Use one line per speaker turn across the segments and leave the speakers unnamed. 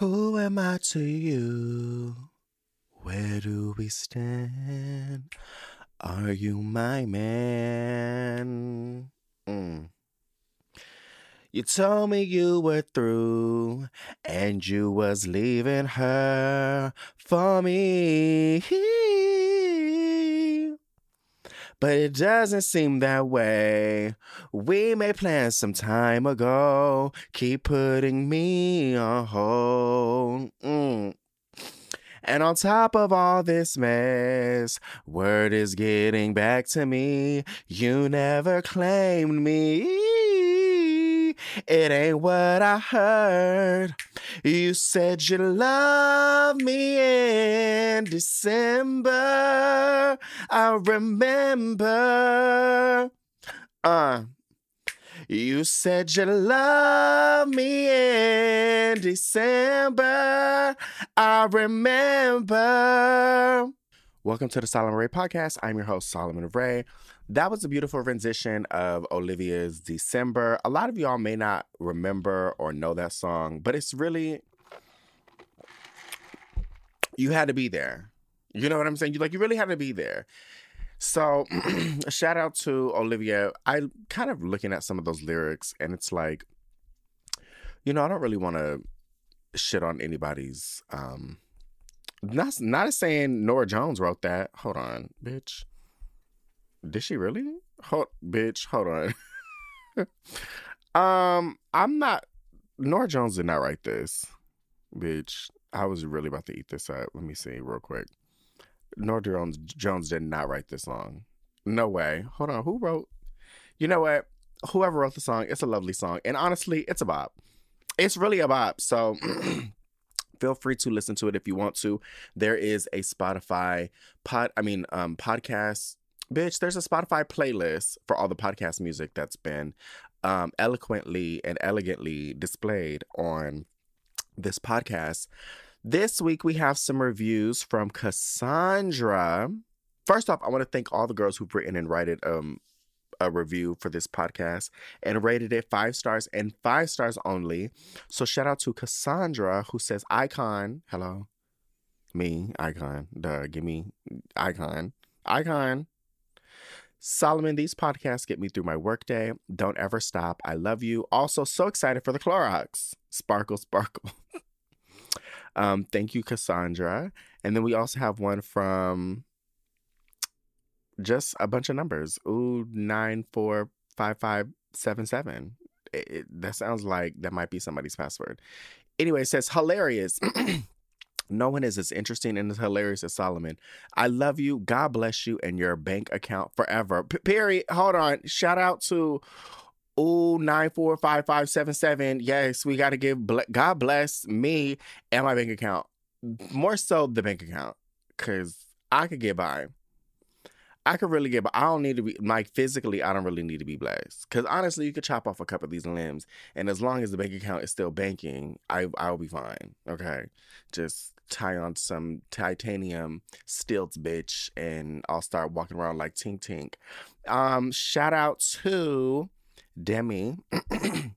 Who am I to you? Where do we stand? Are you my man? Mm. You told me you were through and you was leaving her for me. But it doesn't seem that way. We made plans some time ago. Keep putting me on hold. Mm. And on top of all this mess, word is getting back to me. You never claimed me. It ain't what I heard. You said you love me in December. I remember. Uh. You said you love me in December. I remember. Welcome to the Solomon Ray podcast. I'm your host, Solomon Ray. That was a beautiful rendition of Olivia's December. A lot of y'all may not remember or know that song, but it's really, you had to be there. You know what I'm saying? You like you really had to be there. So, a shout out to Olivia. I kind of looking at some of those lyrics, and it's like, you know, I don't really want to shit on anybody's. um Not not saying Norah Jones wrote that. Hold on, bitch. Did she really? Hold, bitch. Hold on. um, I'm not. Norah Jones did not write this, bitch. I was really about to eat this up. Let me see real quick. Norah Jones Jones did not write this song. No way. Hold on. Who wrote? You know what? Whoever wrote the song, it's a lovely song, and honestly, it's a bop. It's really a bop. So. feel free to listen to it if you want to. There is a Spotify pod, I mean, um, podcast. Bitch, there's a Spotify playlist for all the podcast music that's been um, eloquently and elegantly displayed on this podcast. This week we have some reviews from Cassandra. First off, I want to thank all the girls who've written and rated um a review for this podcast and rated it five stars and five stars only. So shout out to Cassandra who says icon. Hello. Me, icon. Duh, give me icon. Icon. Solomon, these podcasts get me through my workday. Don't ever stop. I love you. Also, so excited for the Clorox. Sparkle, sparkle. um, thank you, Cassandra. And then we also have one from just a bunch of numbers. Ooh, nine four five five seven seven. It, it- that sounds like that might be somebody's password. Anyway, it says hilarious. no one is as interesting and as hilarious as Solomon. I love you. God bless you and your bank account forever. P- period. Hold on. Shout out to Ooh, nine four five five seven seven. Yes, we got to give ble- God bless me and my bank account. More so the bank account, cause I could get by. I could really get, but I don't need to be like physically. I don't really need to be blessed because honestly, you could chop off a couple of these limbs, and as long as the bank account is still banking, I I'll be fine. Okay, just tie on some titanium stilts, bitch, and I'll start walking around like Tink Tink. Um, shout out to Demi.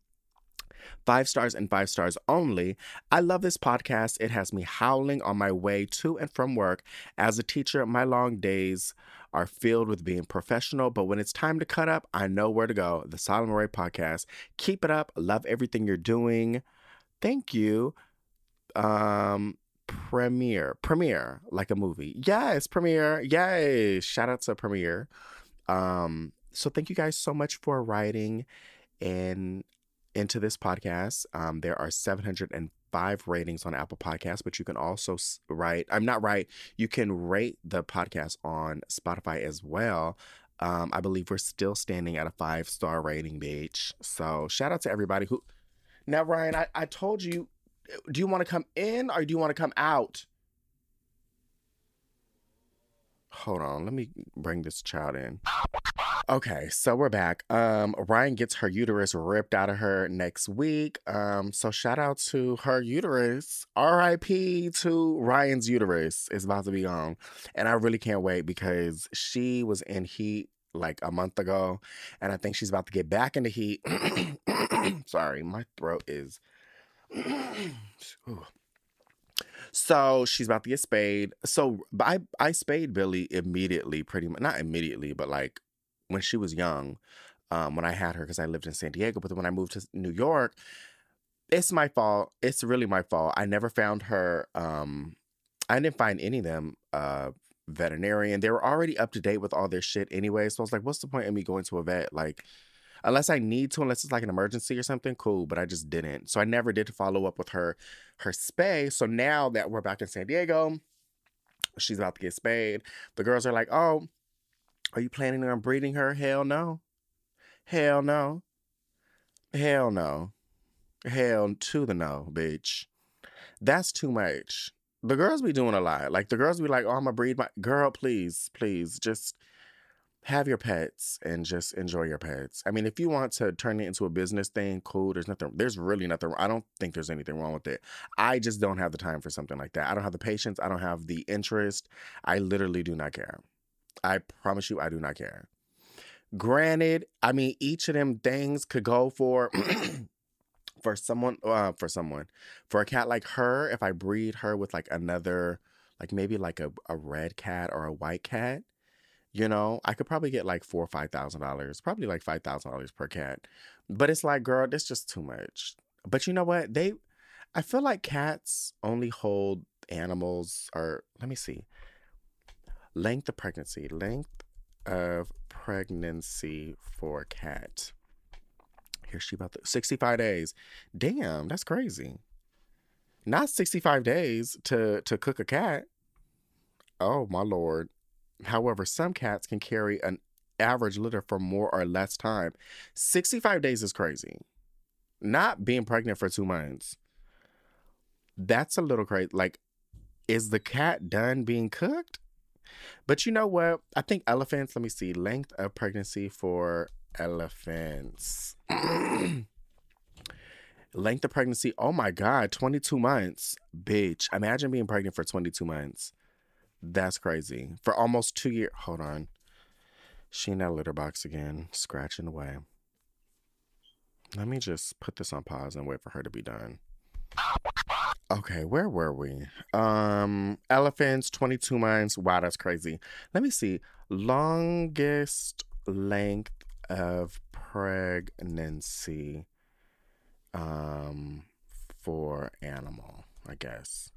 five stars and five stars only. I love this podcast. It has me howling on my way to and from work. As a teacher, my long days are filled with being professional, but when it's time to cut up, I know where to go. The Solomon Ray podcast. Keep it up. Love everything you're doing. Thank you. Um, premiere, premiere, like a movie. Yes, premiere. Yay! Shout out to premiere. Um, so thank you guys so much for writing in into this podcast. Um, there are 705 ratings on Apple Podcasts, but you can also write, I'm not right, you can rate the podcast on Spotify as well. Um, I believe we're still standing at a five star rating, bitch. So shout out to everybody who. Now, Ryan, I, I told you, do you want to come in or do you want to come out? Hold on, let me bring this child in. Okay, so we're back. Um, Ryan gets her uterus ripped out of her next week. Um, so shout out to her uterus. R.I.P. to Ryan's uterus is about to be gone, and I really can't wait because she was in heat like a month ago, and I think she's about to get back into heat. Sorry, my throat is. So she's about to get spayed. So I I spayed Billy immediately, pretty much not immediately, but like when she was young, um, when I had her because I lived in San Diego. But then when I moved to New York, it's my fault. It's really my fault. I never found her. Um, I didn't find any of them uh, veterinarian. They were already up to date with all their shit anyway. So I was like, what's the point of me going to a vet? Like, unless I need to, unless it's like an emergency or something, cool. But I just didn't. So I never did follow up with her her spay. So now that we're back in San Diego, she's about to get spayed. The girls are like, oh, are you planning on breeding her? Hell no. Hell no. Hell no. Hell to the no, bitch. That's too much. The girls be doing a lot. Like the girls be like, oh, I'm gonna breed my girl, please, please, just have your pets and just enjoy your pets. I mean, if you want to turn it into a business thing, cool. There's nothing, there's really nothing, I don't think there's anything wrong with it. I just don't have the time for something like that. I don't have the patience. I don't have the interest. I literally do not care. I promise you, I do not care. Granted, I mean, each of them things could go for. for someone uh for someone for a cat like her if i breed her with like another like maybe like a, a red cat or a white cat you know, I could probably get like four or five thousand dollars, probably like five thousand dollars per cat. But it's like, girl, that's just too much. But you know what? They, I feel like cats only hold animals, or let me see, length of pregnancy, length of pregnancy for a cat. Here she about the 65 days. Damn, that's crazy. Not 65 days to to cook a cat. Oh my lord. However, some cats can carry an average litter for more or less time. 65 days is crazy. Not being pregnant for two months. That's a little crazy. Like, is the cat done being cooked? But you know what? I think elephants, let me see, length of pregnancy for elephants. length of pregnancy, oh my God, 22 months. Bitch, imagine being pregnant for 22 months. That's crazy. For almost two years. Hold on. She in that litter box again, scratching away. Let me just put this on pause and wait for her to be done. Okay, where were we? Um, elephants, 22 months. Wow, that's crazy. Let me see. Longest length of pregnancy um for animal, I guess.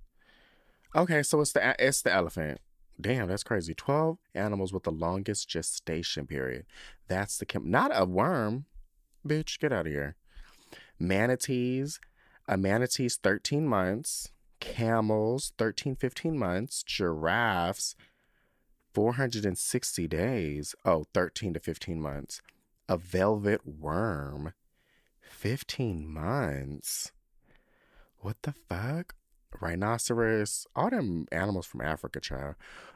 Okay, so it's the it's the elephant. Damn, that's crazy. Twelve animals with the longest gestation period. That's the not a worm, bitch. Get out of here. Manatees, a manatee's thirteen months. Camels, 13, 15 months. Giraffes, 460 days. Oh, 13 to 15 months. A velvet worm, 15 months. What the fuck? Rhinoceros, all them animals from Africa, child.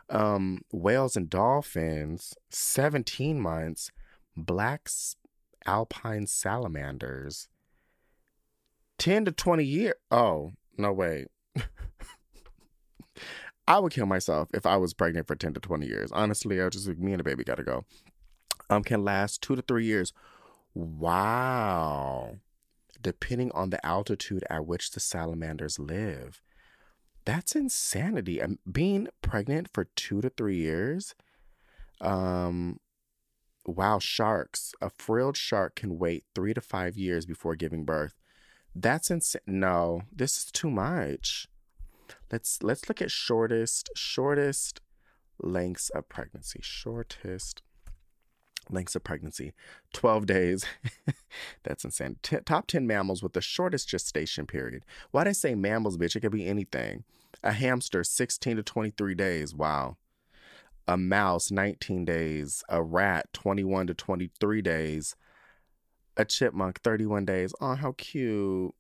Um, whales and dolphins, 17 months. Black alpine salamanders, 10 to 20 years. Oh, no, wait. I would kill myself if I was pregnant for 10 to 20 years. Honestly, I was just like, me and the baby gotta go. Um, can last two to three years. Wow. Depending on the altitude at which the salamanders live. That's insanity. And being pregnant for two to three years. Um, wow, sharks. A frilled shark can wait three to five years before giving birth. That's insane. No, this is too much. Let's let's look at shortest shortest lengths of pregnancy. Shortest lengths of pregnancy 12 days. That's insane. T- top 10 mammals with the shortest gestation period. Why did i say mammals bitch? It could be anything. A hamster 16 to 23 days. Wow. A mouse 19 days. A rat 21 to 23 days. A chipmunk 31 days. Oh how cute.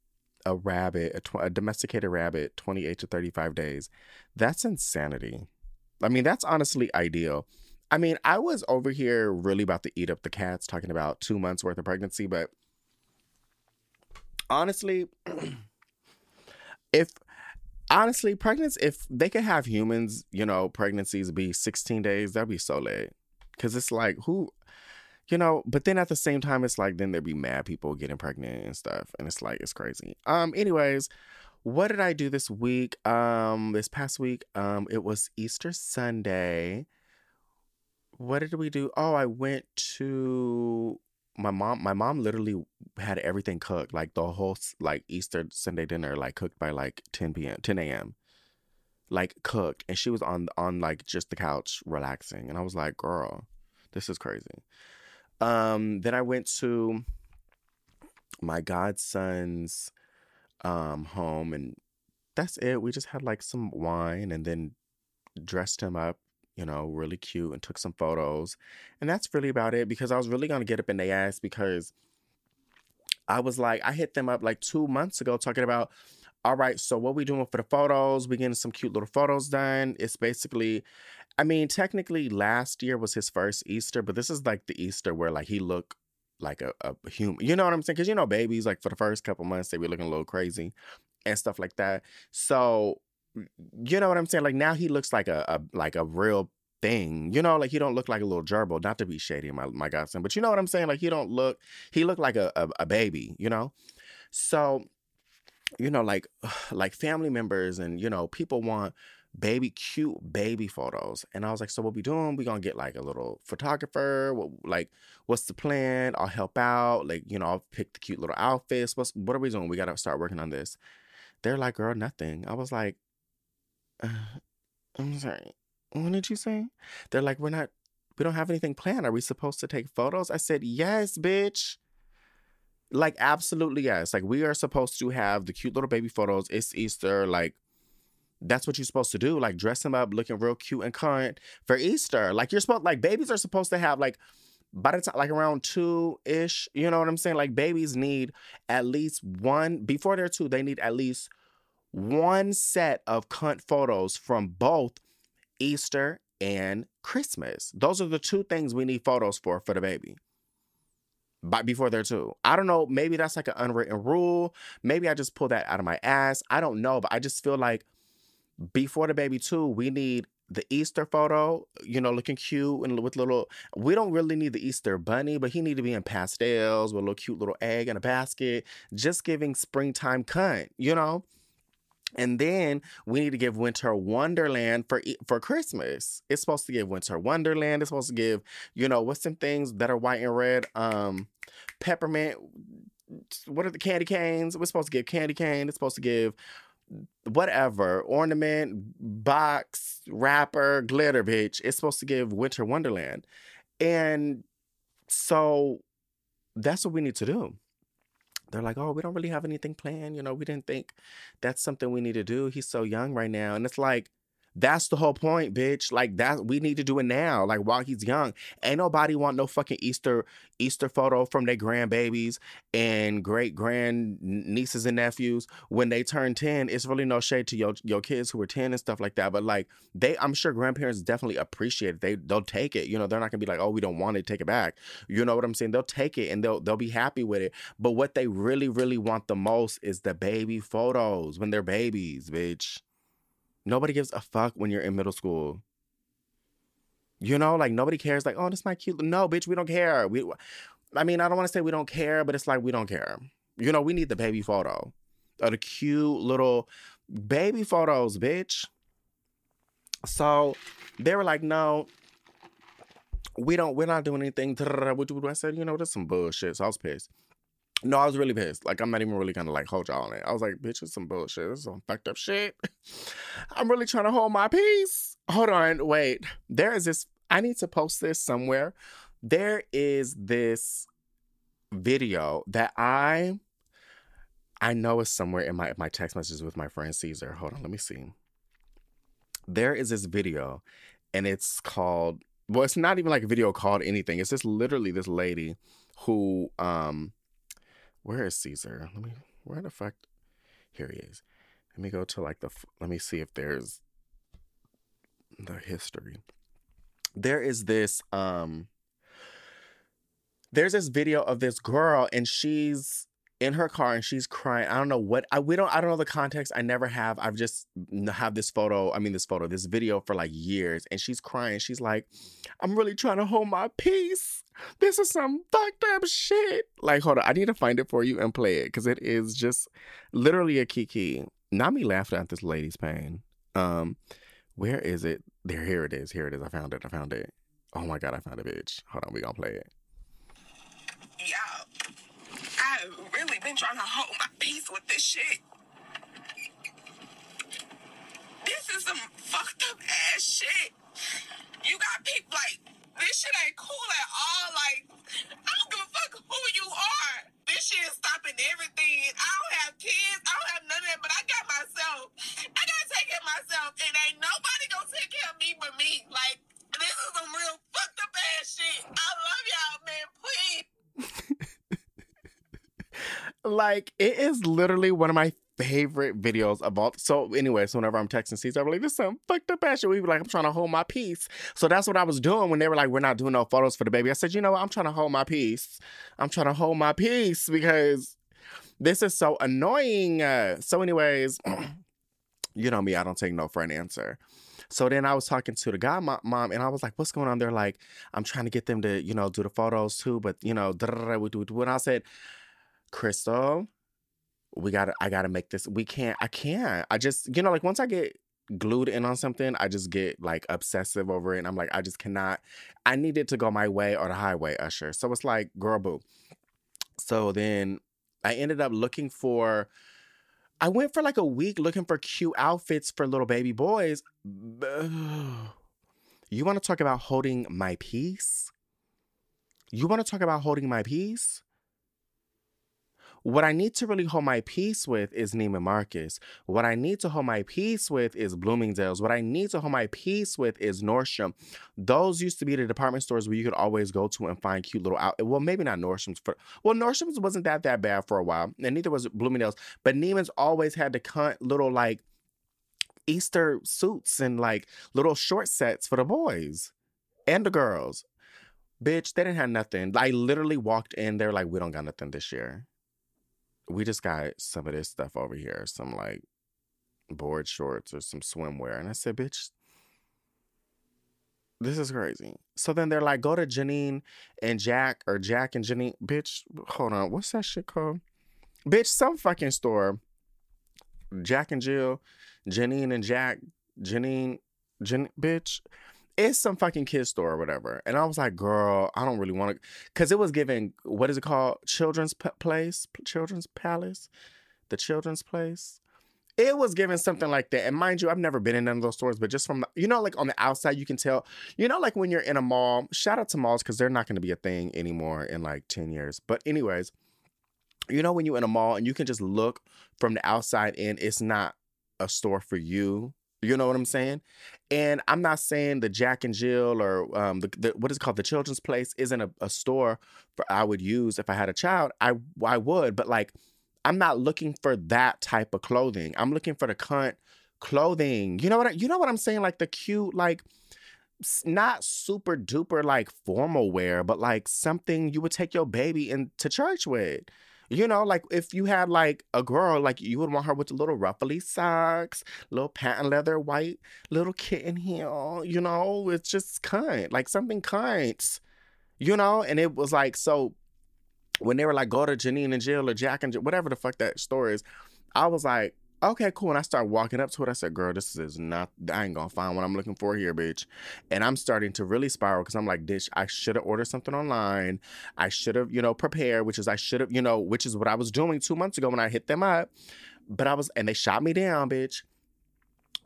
A rabbit a, tw- a domesticated rabbit 28 to 35 days. That's insanity. I mean that's honestly ideal I mean, I was over here really about to eat up the cats talking about two months worth of pregnancy, but honestly, if honestly, pregnancy, if they could have humans, you know, pregnancies be 16 days, that'd be so late. Cause it's like, who, you know, but then at the same time, it's like, then there'd be mad people getting pregnant and stuff. And it's like, it's crazy. Um, anyways, what did I do this week? Um, this past week, um, it was Easter Sunday what did we do? Oh, I went to my mom. My mom literally had everything cooked, like the whole like Easter Sunday dinner, like cooked by like 10 p.m., 10 a.m. Like cooked, and she was on on like just the couch relaxing, and I was like, "Girl, this is crazy." Um, then I went to my godson's um home, and that's it. We just had like some wine, and then dressed him up you know, really cute and took some photos. And that's really about it because I was really going to get up in their ass because I was like, I hit them up like two months ago talking about, all right, so what we doing for the photos? We getting some cute little photos done. It's basically, I mean, technically last year was his first Easter, but this is like the Easter where like he looked like a, a human. You know what I'm saying? Because you know, babies like for the first couple months they be looking a little crazy and stuff like that. So you know what I'm saying? Like now he looks like a, a like a real thing. You know, like he don't look like a little gerbil. Not to be shady, my my godson, but you know what I'm saying? Like he don't look. He looked like a, a, a baby. You know, so you know, like like family members and you know people want baby cute baby photos and i was like so what we doing we gonna get like a little photographer what, like what's the plan i'll help out like you know i'll pick the cute little outfits what's what are we doing we gotta start working on this they're like girl nothing i was like I'm sorry. What did you say? They're like, we're not, we don't have anything planned. Are we supposed to take photos? I said, yes, bitch. Like, absolutely yes. Like, we are supposed to have the cute little baby photos. It's Easter. Like, that's what you're supposed to do. Like, dress them up looking real cute and current for Easter. Like, you're supposed, like, babies are supposed to have, like, by the time like around two ish, you know what I'm saying? Like babies need at least one before they're two, they need at least one set of cunt photos from both Easter and Christmas. Those are the two things we need photos for for the baby. But before they're two. I don't know, maybe that's like an unwritten rule. Maybe I just pull that out of my ass. I don't know, but I just feel like before the baby too, we need the Easter photo, you know, looking cute and with little. We don't really need the Easter bunny, but he need to be in pastels with a little cute little egg in a basket, just giving springtime cunt, you know. And then we need to give Winter Wonderland for for Christmas. It's supposed to give Winter Wonderland. It's supposed to give, you know, what's some things that are white and red? Um, peppermint. What are the candy canes? We're supposed to give candy cane. It's supposed to give whatever ornament, box, wrapper, glitter, bitch. It's supposed to give Winter Wonderland, and so that's what we need to do they're like, oh, we don't really have anything planned. You know, we didn't think that's something we need to do. He's so young right now. And it's like, that's the whole point, bitch. Like that we need to do it now, like while he's young. Ain't nobody want no fucking Easter Easter photo from their grandbabies and great grand nieces and nephews when they turn 10. It's really no shade to your your kids who are 10 and stuff like that. But like they I'm sure grandparents definitely appreciate it. They they'll take it. You know, they're not gonna be like, oh, we don't want it, take it back. You know what I'm saying? They'll take it and they'll they'll be happy with it. But what they really, really want the most is the baby photos when they're babies, bitch. Nobody gives a fuck when you're in middle school. You know, like nobody cares. Like, oh, this my cute. No, bitch, we don't care. We, I mean, I don't want to say we don't care, but it's like we don't care. You know, we need the baby photo, or the cute little baby photos, bitch. So they were like, no, we don't, we're not doing anything. I said, you know, that's some bullshit. So I was pissed. No, I was really pissed. Like, I'm not even really gonna like hold y'all on it. I was like, bitch, it's some bullshit. This is some fucked up shit. I'm really trying to hold my peace. Hold on, wait. There is this, I need to post this somewhere. There is this video that I I know is somewhere in my my text messages with my friend Caesar. Hold on, let me see. There is this video, and it's called well, it's not even like a video called anything. It's just literally this lady who um where is Caesar? Let me where the fuck here he is. Let me go to like the let me see if there's the history. There is this um there's this video of this girl and she's in her car and she's crying. I don't know what I we don't I don't know the context. I never have. I've just have this photo, I mean this photo, this video for like years and she's crying. She's like, "I'm really trying to hold my peace. This is some fucked up shit." Like, hold on. I need to find it for you and play it cuz it is just literally a kiki. Not me laughing at this lady's pain. Um where is it? There here it is. Here it is. I found it. I found it. Oh my god, I found a bitch. Hold on, we gonna play it.
Yeah, I've really been trying to hold my peace with this shit. This is some fucked up ass shit. You got people like, this shit ain't cool at all. Like, I don't give a fuck who you are. This shit is stopping everything. I don't have kids. I don't have none of that, but I got myself. I gotta take care of myself, and ain't nobody gonna take care of me but me. Like, this is some real fucked up ass shit. I love y'all, man. Please.
like it is literally one of my favorite videos of all. So anyway, so whenever I'm texting Caesar, I'm like, this is some fucked up ass shit. We be like, I'm trying to hold my peace. So that's what I was doing when they were like, we're not doing no photos for the baby. I said, you know what? I'm trying to hold my peace. I'm trying to hold my peace because this is so annoying. Uh, so anyways, you know me, I don't take no for an answer. So then I was talking to the guy mom, and I was like, "What's going on?" They're like, "I'm trying to get them to, you know, do the photos too, but you know, and I said, Crystal, we gotta, I gotta make this. We can't, I can't. I just, you know, like once I get glued in on something, I just get like obsessive over it, and I'm like, I just cannot. I need it to go my way or the highway, Usher. So it's like, girl, boo. So then I ended up looking for I went for like a week looking for cute outfits for little baby boys. You want to talk about holding my peace? You want to talk about holding my peace? What I need to really hold my peace with is Neiman Marcus. What I need to hold my peace with is Bloomingdale's. What I need to hold my peace with is Nordstrom. Those used to be the department stores where you could always go to and find cute little out. Well, maybe not Nordstrom's. For, well, Nordstrom's wasn't that that bad for a while, and neither was Bloomingdale's. But Neiman's always had the cunt little like Easter suits and like little short sets for the boys and the girls. Bitch, they didn't have nothing. I literally walked in They're like, we don't got nothing this year we just got some of this stuff over here, some like board shorts or some swimwear. And I said, bitch, this is crazy. So then they're like, go to Janine and Jack or Jack and Janine. Bitch, hold on. What's that shit called? Bitch, some fucking store. Jack and Jill, Janine and Jack, Janine, Jan, bitch it's some fucking kid store or whatever. And I was like, girl, I don't really want to, because it was giving, what is it called? Children's P- Place? Children's Palace? The Children's Place? It was giving something like that. And mind you, I've never been in none of those stores, but just from, the, you know, like on the outside, you can tell, you know, like when you're in a mall, shout out to malls because they're not going to be a thing anymore in like 10 years. But, anyways, you know, when you're in a mall and you can just look from the outside in, it's not a store for you you know what I'm saying? And I'm not saying the Jack and Jill or um, the, the, what is called the Children's Place isn't a, a store for I would use if I had a child. I I would, but like I'm not looking for that type of clothing. I'm looking for the cunt clothing. You know what? I, you know what I'm saying? Like the cute, like not super duper like formal wear, but like something you would take your baby into church with. You know, like if you had like a girl, like you would want her with the little ruffly socks, little patent leather, white little kitten heel. You know, it's just cunt, like something cunt. You know, and it was like so. When they were like, go to Janine and Jill or Jack and Jill, whatever the fuck that story is, I was like, okay, cool. And I start walking up to it. I said, girl, this is not, I ain't gonna find what I'm looking for here, bitch. And I'm starting to really spiral because I'm like, bitch, I should have ordered something online. I should have, you know, prepared, which is I should have, you know, which is what I was doing two months ago when I hit them up. But I was, and they shot me down, bitch.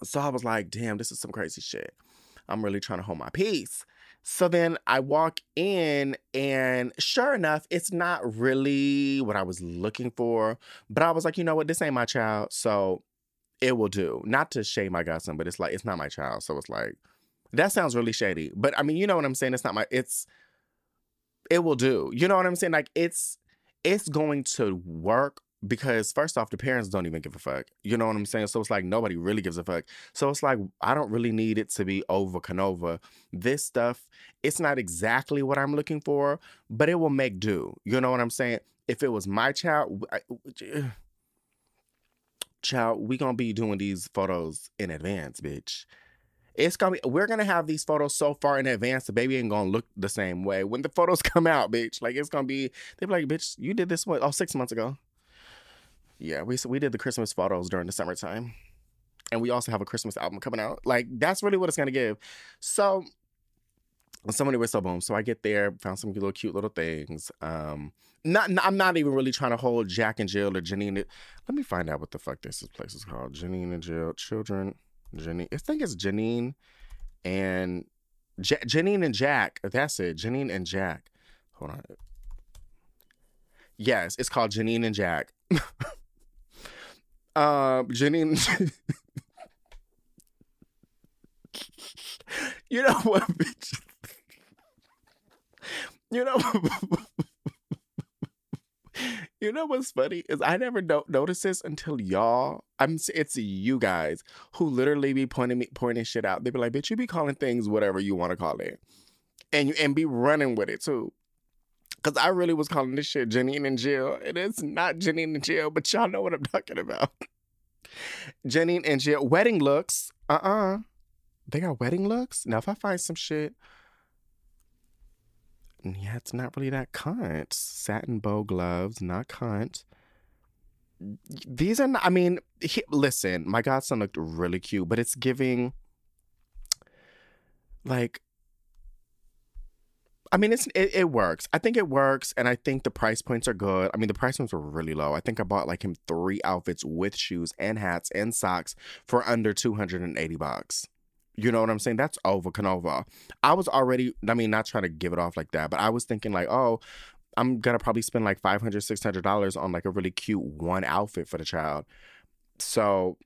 So I was like, damn, this is some crazy shit. I'm really trying to hold my peace. So then I walk in, and sure enough, it's not really what I was looking for. But I was like, you know what? This ain't my child. So it will do. Not to shame my godson, but it's like, it's not my child. So it's like, that sounds really shady. But I mean, you know what I'm saying? It's not my, it's, it will do. You know what I'm saying? Like, it's, it's going to work because first off, the parents don't even give a fuck. You know what I'm saying? So it's like nobody really gives a fuck. So it's like I don't really need it to be over Canova. This stuff, it's not exactly what I'm looking for, but it will make do. You know what I'm saying? If it was my child, I, child, we gonna be doing these photos in advance, bitch. It's gonna be we're gonna have these photos so far in advance the baby ain't gonna look the same way. When the photos come out, bitch, like it's gonna be they be like, bitch, you did this what oh six months ago. Yeah, we we did the Christmas photos during the summertime. And we also have a Christmas album coming out. Like that's really what it's gonna give. So somebody was so boom. So I get there, found some little cute little things. Um, not, I'm not even really trying to hold Jack and Jill or Janine. Let me find out what the fuck this place is called. Janine and Jill, children. Janine. I think it's Janine and J- Janine and Jack. That's it. Janine and Jack. Hold on. Yes, it's called Janine and Jack. um, Janine. you know what, bitch? You know, you know what's funny is I never no- noticed this until y'all. I'm it's you guys who literally be pointing me pointing shit out. They be like, "Bitch, you be calling things whatever you want to call it," and you and be running with it too. Cause I really was calling this shit Janine and Jill, and it's not Janine and Jill, but y'all know what I'm talking about. Janine and Jill wedding looks. Uh uh They got wedding looks. Now if I find some shit yeah, it's not really that cunt. Satin bow gloves, not cunt. These are not, I mean, he, listen, my godson looked really cute, but it's giving like I mean, it's it, it, works. I think it works, and I think the price points are good. I mean, the price points were really low. I think I bought like him three outfits with shoes and hats and socks for under two hundred and eighty bucks. You know what I'm saying? That's over Canova. I was already, I mean, not trying to give it off like that, but I was thinking like, oh, I'm gonna probably spend like 500 $600 on like a really cute one outfit for the child. So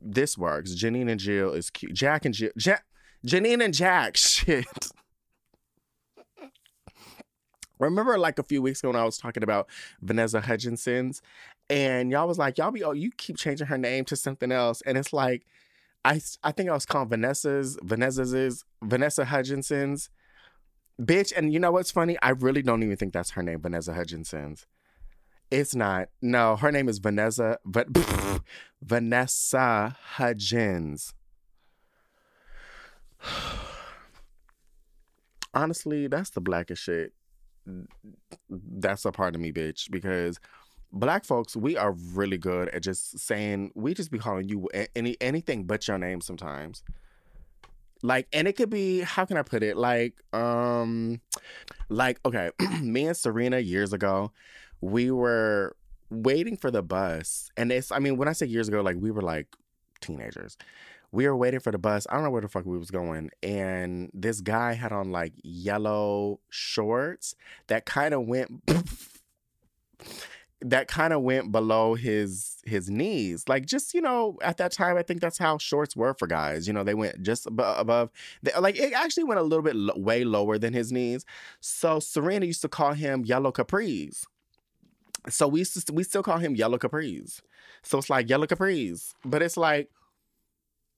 this works. Janine and Jill is cute. Jack and Jill. Janine and Jack. Shit. Remember, like a few weeks ago when I was talking about Vanessa Hudgens, and y'all was like, y'all be, oh, you keep changing her name to something else. And it's like, I I think I was called Vanessa's Vanessa's Vanessa Hutchinson's bitch. And you know what's funny? I really don't even think that's her name, Vanessa Hutchinson's. It's not. No, her name is Vanessa. But Vanessa Hudgens. Honestly, that's the blackest shit. That's a part of me, bitch, because black folks, we are really good at just saying we just be calling you any anything but your name sometimes. Like, and it could be how can I put it? Like, um, like okay, me and Serena years ago, we were waiting for the bus, and it's I mean when I say years ago, like we were like teenagers. We were waiting for the bus. I don't know where the fuck we was going, and this guy had on like yellow shorts that kind of went. that kind of went below his his knees. Like just you know at that time i think that's how shorts were for guys. You know they went just above, above they, like it actually went a little bit lo- way lower than his knees. So serena used to call him yellow capris so we used to, we still call him yellow capris so it's like yellow capris but it's like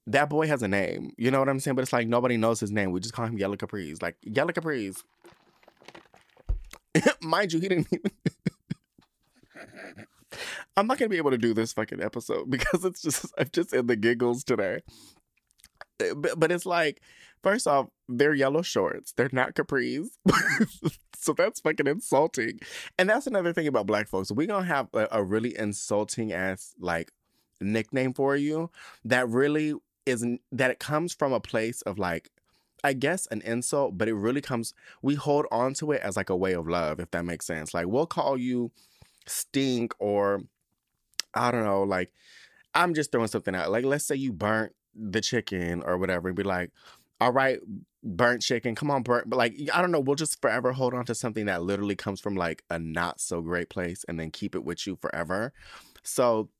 that boy has a name you know what i'm saying but it's like nobody knows his name we just call him yellow capris like yellow capris mind you he didn't even I'm not gonna be able to do this fucking episode because it's just I'm just in the giggles today. Uh, But, but it's like, first off, they're yellow shorts. They're not capris. so that's fucking insulting. And that's another thing about black folks. we gonna have a, a really insulting ass like nickname for you that really isn't that it comes from a place of like I guess an insult, but it really comes we hold on to it as like a way of love, if that makes sense. Like we'll call you stink or I don't know, like I'm just throwing something out. Like let's say you burnt the chicken or whatever and be like, all right, burnt chicken, come on, burnt. But like, I don't know, we'll just forever hold on to something that literally comes from like a not so great place and then keep it with you forever. So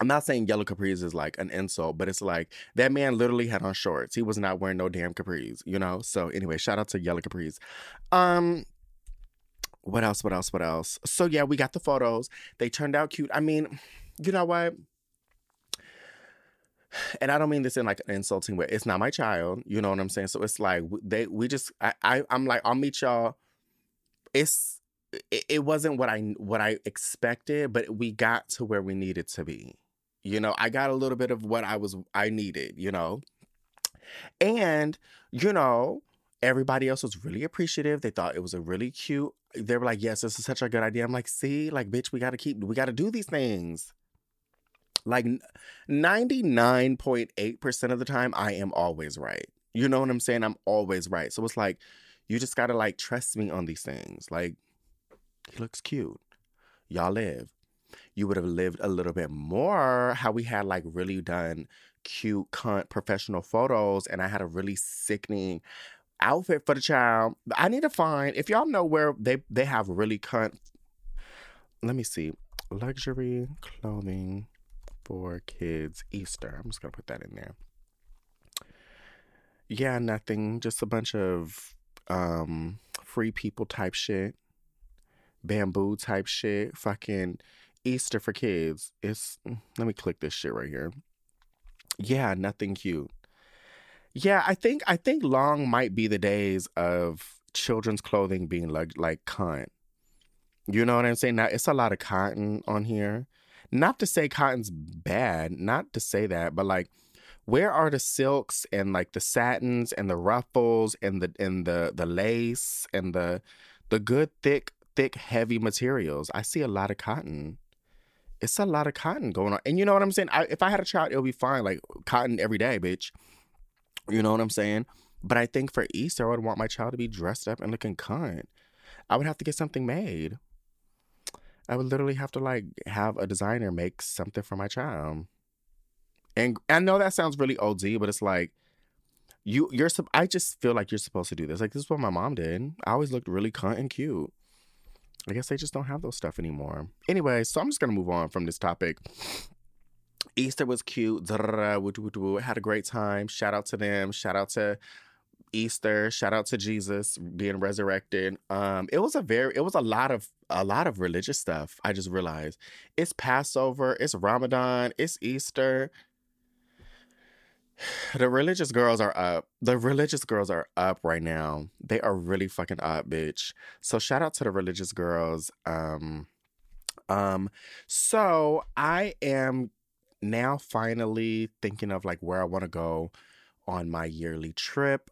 I'm not saying yellow capris is like an insult, but it's like that man literally had on shorts. He was not wearing no damn capris, you know? So anyway, shout out to yellow capris. Um what else? What else? What else? So yeah, we got the photos. They turned out cute. I mean, you know what? And I don't mean this in like an insulting way. It's not my child. You know what I'm saying? So it's like they we just I, I I'm like I'll meet y'all. It's it, it wasn't what I what I expected, but we got to where we needed to be. You know, I got a little bit of what I was I needed, you know. And, you know, everybody else was really appreciative. They thought it was a really cute. They were like, "Yes, this is such a good idea." I'm like, "See, like bitch, we got to keep we got to do these things." Like 99.8% of the time I am always right. You know what I'm saying? I'm always right. So it's like you just got to like trust me on these things. Like he looks cute. Y'all live. You would have lived a little bit more how we had like really done cute, cunt, professional photos, and I had a really sickening outfit for the child. I need to find if y'all know where they they have really cunt. Let me see, luxury clothing for kids Easter. I'm just gonna put that in there. Yeah, nothing. Just a bunch of um free people type shit bamboo type shit, fucking Easter for kids. It's mm, let me click this shit right here. Yeah, nothing cute. Yeah, I think I think long might be the days of children's clothing being like like cunt. You know what I'm saying? Now it's a lot of cotton on here. Not to say cotton's bad, not to say that, but like where are the silks and like the satins and the ruffles and the and the the lace and the the good thick thick heavy materials? I see a lot of cotton. It's a lot of cotton going on. And you know what I'm saying? I, if I had a child, it'll be fine. Like cotton every day, bitch. You know what I'm saying? But I think for Easter, I would want my child to be dressed up and looking cunt. I would have to get something made. I would literally have to like have a designer make something for my child. And I know that sounds really OD, but it's like you you're I just feel like you're supposed to do this. Like this is what my mom did. I always looked really cunt and cute. I guess they just don't have those stuff anymore. Anyway, so I'm just gonna move on from this topic. Easter was cute. Had a great time. Shout out to them. Shout out to Easter. Shout out to Jesus being resurrected. Um, it was a very, it was a lot of a lot of religious stuff. I just realized it's Passover, it's Ramadan, it's Easter. The religious girls are up. The religious girls are up right now. They are really fucking up, bitch. So shout out to the religious girls. Um, um, so I am now finally thinking of like where I want to go on my yearly trip.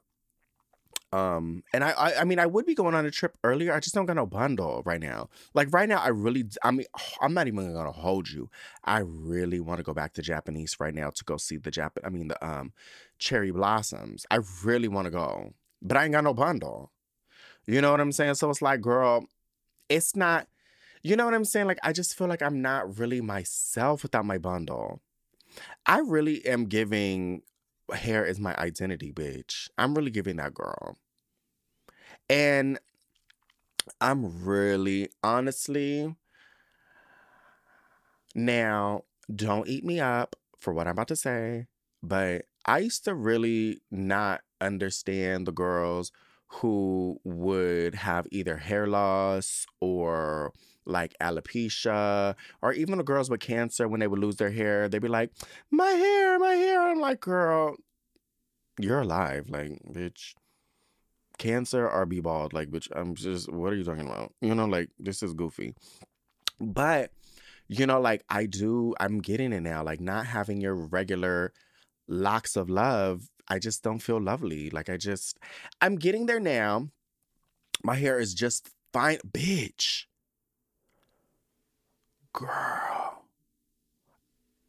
Um, and I, I, I mean, I would be going on a trip earlier. I just don't got no bundle right now. Like right now, I really, I mean, I'm not even gonna hold you. I really want to go back to Japanese right now to go see the Japan. I mean, the um, cherry blossoms. I really want to go, but I ain't got no bundle. You know what I'm saying? So it's like, girl, it's not. You know what I'm saying? Like, I just feel like I'm not really myself without my bundle. I really am giving hair is my identity, bitch. I'm really giving that girl. And I'm really, honestly, now, don't eat me up for what I'm about to say, but I used to really not understand the girls who would have either hair loss or like alopecia, or even the girls with cancer when they would lose their hair, they'd be like, My hair, my hair. I'm like, girl, you're alive. Like, bitch, cancer or be bald. Like, bitch, I'm just, what are you talking about? You know, like, this is goofy. But You know, like I do, I'm getting it now. Like not having your regular locks of love, I just don't feel lovely. Like I just, I'm getting there now. My hair is just fine. Bitch. Girl.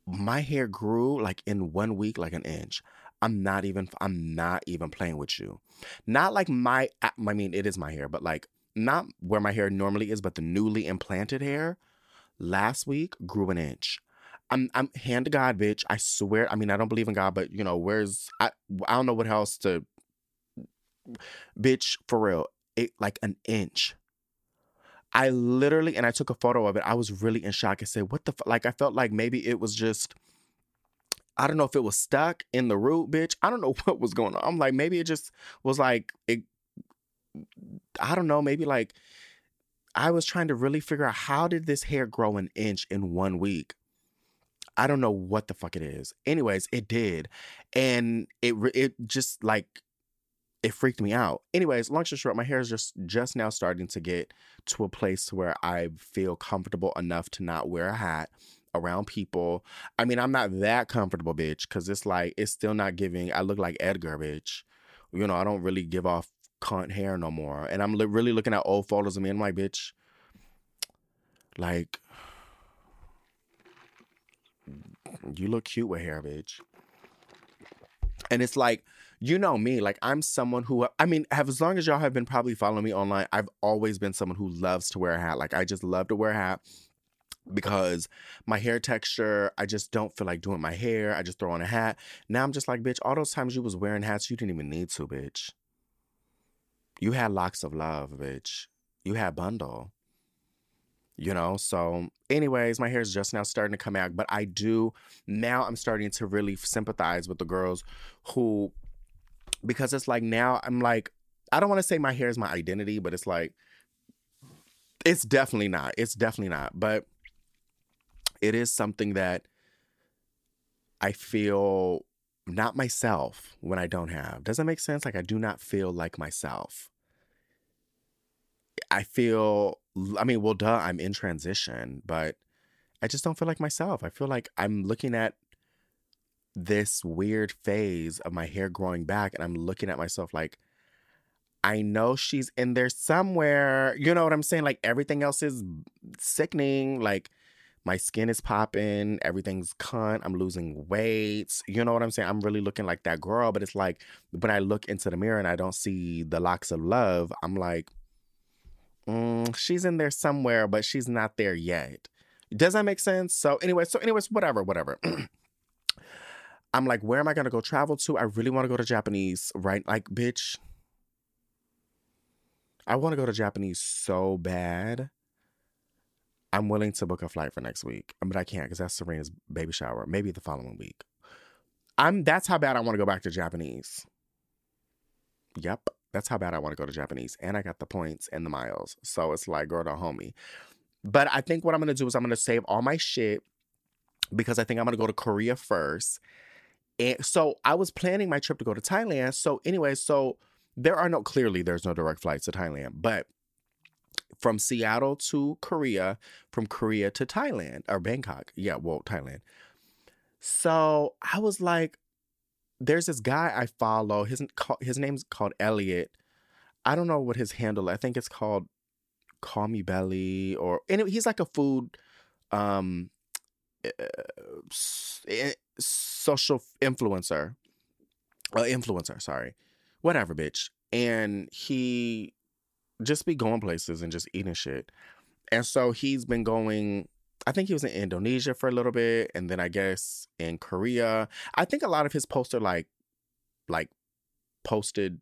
My hair grew like in one week, like an inch. I'm not even, I'm not even playing with you. Not like my, I mean, it is my hair, but like not where my hair normally is, but the newly implanted hair last week grew an inch. I'm I'm hand to God, bitch. I swear. I mean, I don't believe in God, but you know, where's I I don't know what else to bitch for real. It like an inch. I literally and I took a photo of it. I was really in shock. I said, "What the f-? like?" I felt like maybe it was just. I don't know if it was stuck in the root, bitch. I don't know what was going on. I'm like, maybe it just was like it. I don't know. Maybe like I was trying to really figure out how did this hair grow an inch in one week. I don't know what the fuck it is. Anyways, it did, and it it just like it freaked me out. Anyways, long story short, my hair is just just now starting to get to a place where I feel comfortable enough to not wear a hat around people. I mean, I'm not that comfortable, bitch, because it's like it's still not giving. I look like Edgar, bitch. You know, I don't really give off cunt hair no more. And I'm li- really looking at old photos of me and I'm like, bitch, like, you look cute with hair, bitch. And it's like, you know me, like I'm someone who I mean, have as long as y'all have been probably following me online, I've always been someone who loves to wear a hat. Like I just love to wear a hat because my hair texture, I just don't feel like doing my hair. I just throw on a hat. Now I'm just like, bitch, all those times you was wearing hats, you didn't even need to, bitch. You had locks of love, bitch. You had bundle. You know, so anyways, my hair is just now starting to come out, but I do now I'm starting to really sympathize with the girls who because it's like now I'm like I don't want to say my hair is my identity, but it's like it's definitely not. It's definitely not. But it is something that I feel not myself when I don't have. Does that make sense? Like I do not feel like myself. I feel I mean, well duh, I'm in transition, but I just don't feel like myself. I feel like I'm looking at this weird phase of my hair growing back and I'm looking at myself like I know she's in there somewhere. You know what I'm saying? Like everything else is sickening. Like my skin is popping, everything's cunt, I'm losing weight. You know what I'm saying? I'm really looking like that girl, but it's like when I look into the mirror and I don't see the locks of love, I'm like, mm, she's in there somewhere, but she's not there yet. Does that make sense? So anyway, so anyways, whatever, whatever. I'm like, where am I gonna go travel to? I really want to go to Japanese, right? Like, bitch. I want to go to Japanese so bad. I'm willing to book a flight for next week, but I can't because that's Serena's baby shower. Maybe the following week. I'm. That's how bad I want to go back to Japanese. Yep, that's how bad I want to go to Japanese, and I got the points and the miles, so it's like girl, don't homie. But I think what I'm gonna do is I'm gonna save all my shit because I think I'm gonna go to Korea first. And so I was planning my trip to go to Thailand. So anyway, so there are no clearly there's no direct flights to Thailand, but from Seattle to Korea, from Korea to Thailand or Bangkok. Yeah, well, Thailand. So I was like, there's this guy I follow. His his name's called Elliot. I don't know what his handle. I think it's called Call Me Belly or anyway. He's like a food, um, uh, social influencer, uh, influencer. Sorry, whatever, bitch. And he just be going places and just eating shit. And so he's been going, I think he was in Indonesia for a little bit, and then I guess in Korea. I think a lot of his posts are like like posted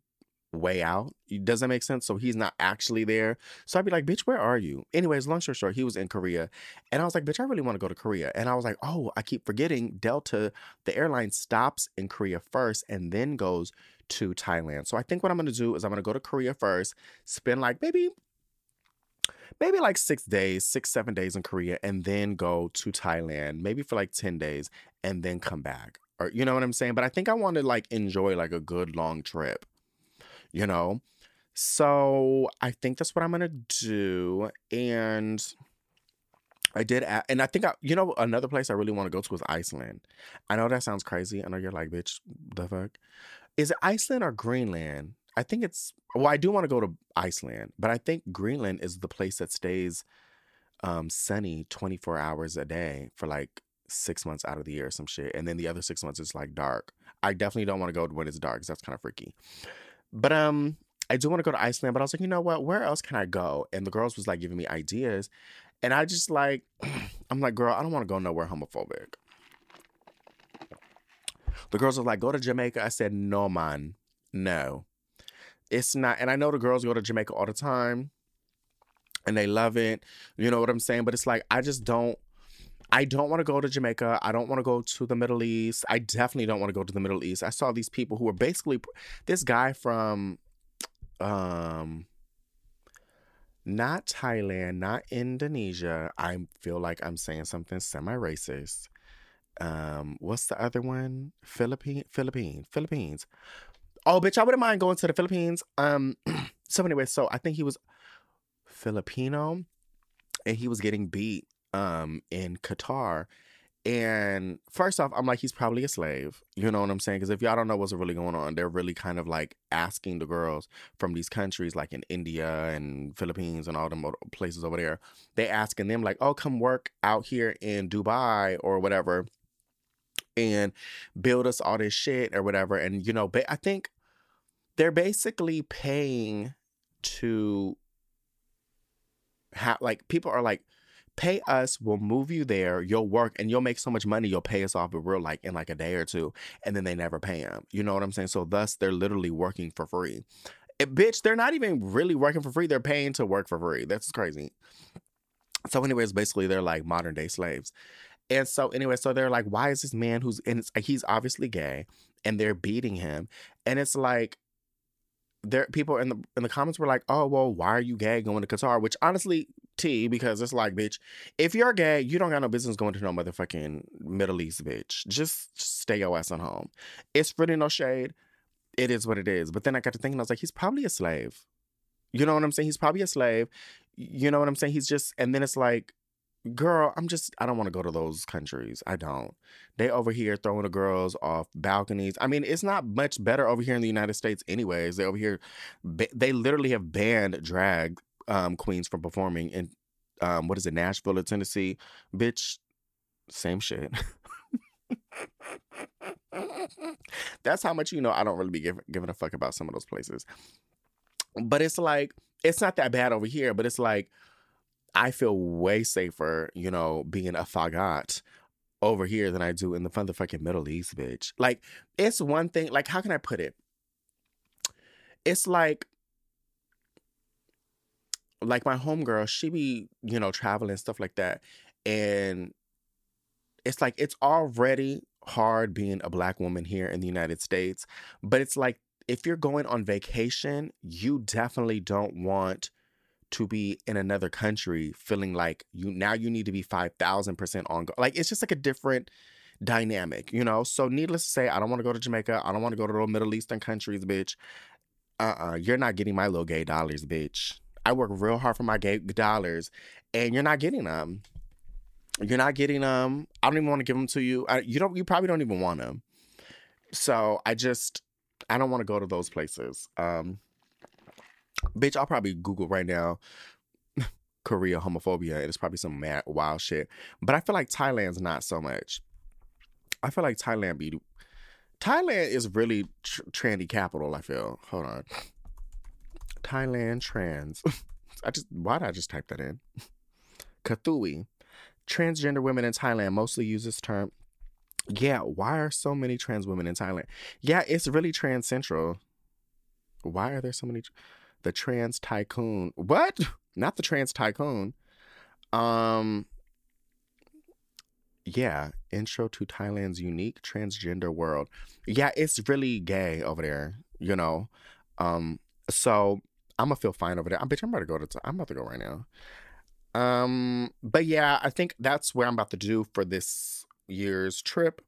way out. Does that make sense? So he's not actually there. So I'd be like, bitch, where are you? Anyways, long story short, he was in Korea. And I was like, bitch, I really want to go to Korea. And I was like, oh, I keep forgetting Delta, the airline stops in Korea first and then goes to Thailand. So I think what I'm gonna do is I'm gonna go to Korea first, spend like maybe maybe like six days, six, seven days in Korea, and then go to Thailand, maybe for like 10 days, and then come back. Or you know what I'm saying? But I think I want to like enjoy like a good long trip, you know? So I think that's what I'm gonna do. And I did, and I think I, you know, another place I really want to go to is Iceland. I know that sounds crazy. I know you're like, bitch, the fuck. Is it Iceland or Greenland? I think it's. Well, I do want to go to Iceland, but I think Greenland is the place that stays um sunny 24 hours a day for like six months out of the year or some shit, and then the other six months is like dark. I definitely don't want to go when it's dark. 'cause that's kind of freaky. But um, I do want to go to Iceland. But I was like, you know what? Where else can I go? And the girls was like giving me ideas, and I just like, I'm like, girl, I don't want to go nowhere homophobic. The girls were like, go to Jamaica. I said, no, man, no, it's not. And I know the girls go to Jamaica all the time, and they love it. You know what I'm saying? But it's like I just don't. I don't want to go to Jamaica. I don't want to go to the Middle East. I definitely don't want to go to the Middle East. I saw these people who were basically this guy from um not Thailand, not Indonesia. I feel like I'm saying something semi-racist. Um, what's the other one? Philippine, Philippine, Philippines. Oh, bitch, I wouldn't mind going to the Philippines. Um, so anyway, so I think he was Filipino, and he was getting beat um in Qatar. And first off, I'm like, he's probably a slave. You know what I'm saying? Because if y'all don't know what's really going on, they're really kind of like asking the girls from these countries, like in India and Philippines and all the places over there, they asking them like, oh, come work out here in Dubai or whatever, and build us all this shit or whatever. And you know, ba- I think they're basically paying to have like people are like pay us we'll move you there you'll work and you'll make so much money you'll pay us off but real like in like a day or two and then they never pay them you know what i'm saying? So thus they're literally working for free. It- bitch they're not even really working for free they're paying to work for free that's crazy. So anyways basically they're like modern day slaves. And so anyway so they're like why is this man who's and it's, he's obviously gay and they're beating him and it's like there people in the in the comments were like, "Oh well, why are you gay going to Qatar?" Which honestly, T because it's like, bitch, if you're gay, you don't got no business going to no motherfucking Middle East, bitch. Just stay your ass at home. It's really no shade. It is what it is. But then I got to thinking, I was like, he's probably a slave. You know what I'm saying? He's probably a slave. You know what I'm saying? He's just, and then it's like, girl, I'm just, I don't want to go to those countries. I don't. They over here throwing the girls off balconies. I mean, it's not much better over here in the United States, anyways. They over here, they literally have banned drag um, queens from performing in, um, what is it, Nashville or Tennessee? Bitch, same shit. That's how much you know. I don't really be giving giving a fuck about some of those places. But it's like it's not that bad over here. But it's like I feel way safer, you know, being a fagot over here than I do in the motherfucking Middle East, bitch. Like it's one thing. Like how can I put it? It's like like my homegirl, she be, you know, traveling stuff like that. And it's like it's already hard being a black woman here in the United States. But it's like if you're going on vacation, you definitely don't want to be in another country feeling like you now you need to be 5000% on like it's just like a different dynamic you know? So needless to say i don't want to go to jamaica i don't want to go to the middle eastern countries bitch. Uh-uh you're not getting my little gay dollars bitch. I work real hard for my gay dollars and you're not getting them you're not getting them i don't even want to give them to you. I, you don't you probably don't even want them so i just i don't want to go to those places. Um bitch i'll probably google right now korea homophobia and it's probably some mad wild shit but i feel like thailand's not so much. I feel like thailand be thailand is really tr- trendy capital i feel. Hold on. Thailand trans i just why did i just type that in? Kathoey transgender women in thailand mostly use this term. Yeah why are so many trans women in thailand? Yeah it's really trans central why are there so many the trans tycoon what? Not the trans tycoon. Um yeah intro to thailand's unique transgender world. Yeah it's really gay over there you know? Um so i'm gonna feel fine over there. I bet i'm about to go to i'm about to go right now. Um but yeah i think that's where i'm about to do for this year's trip.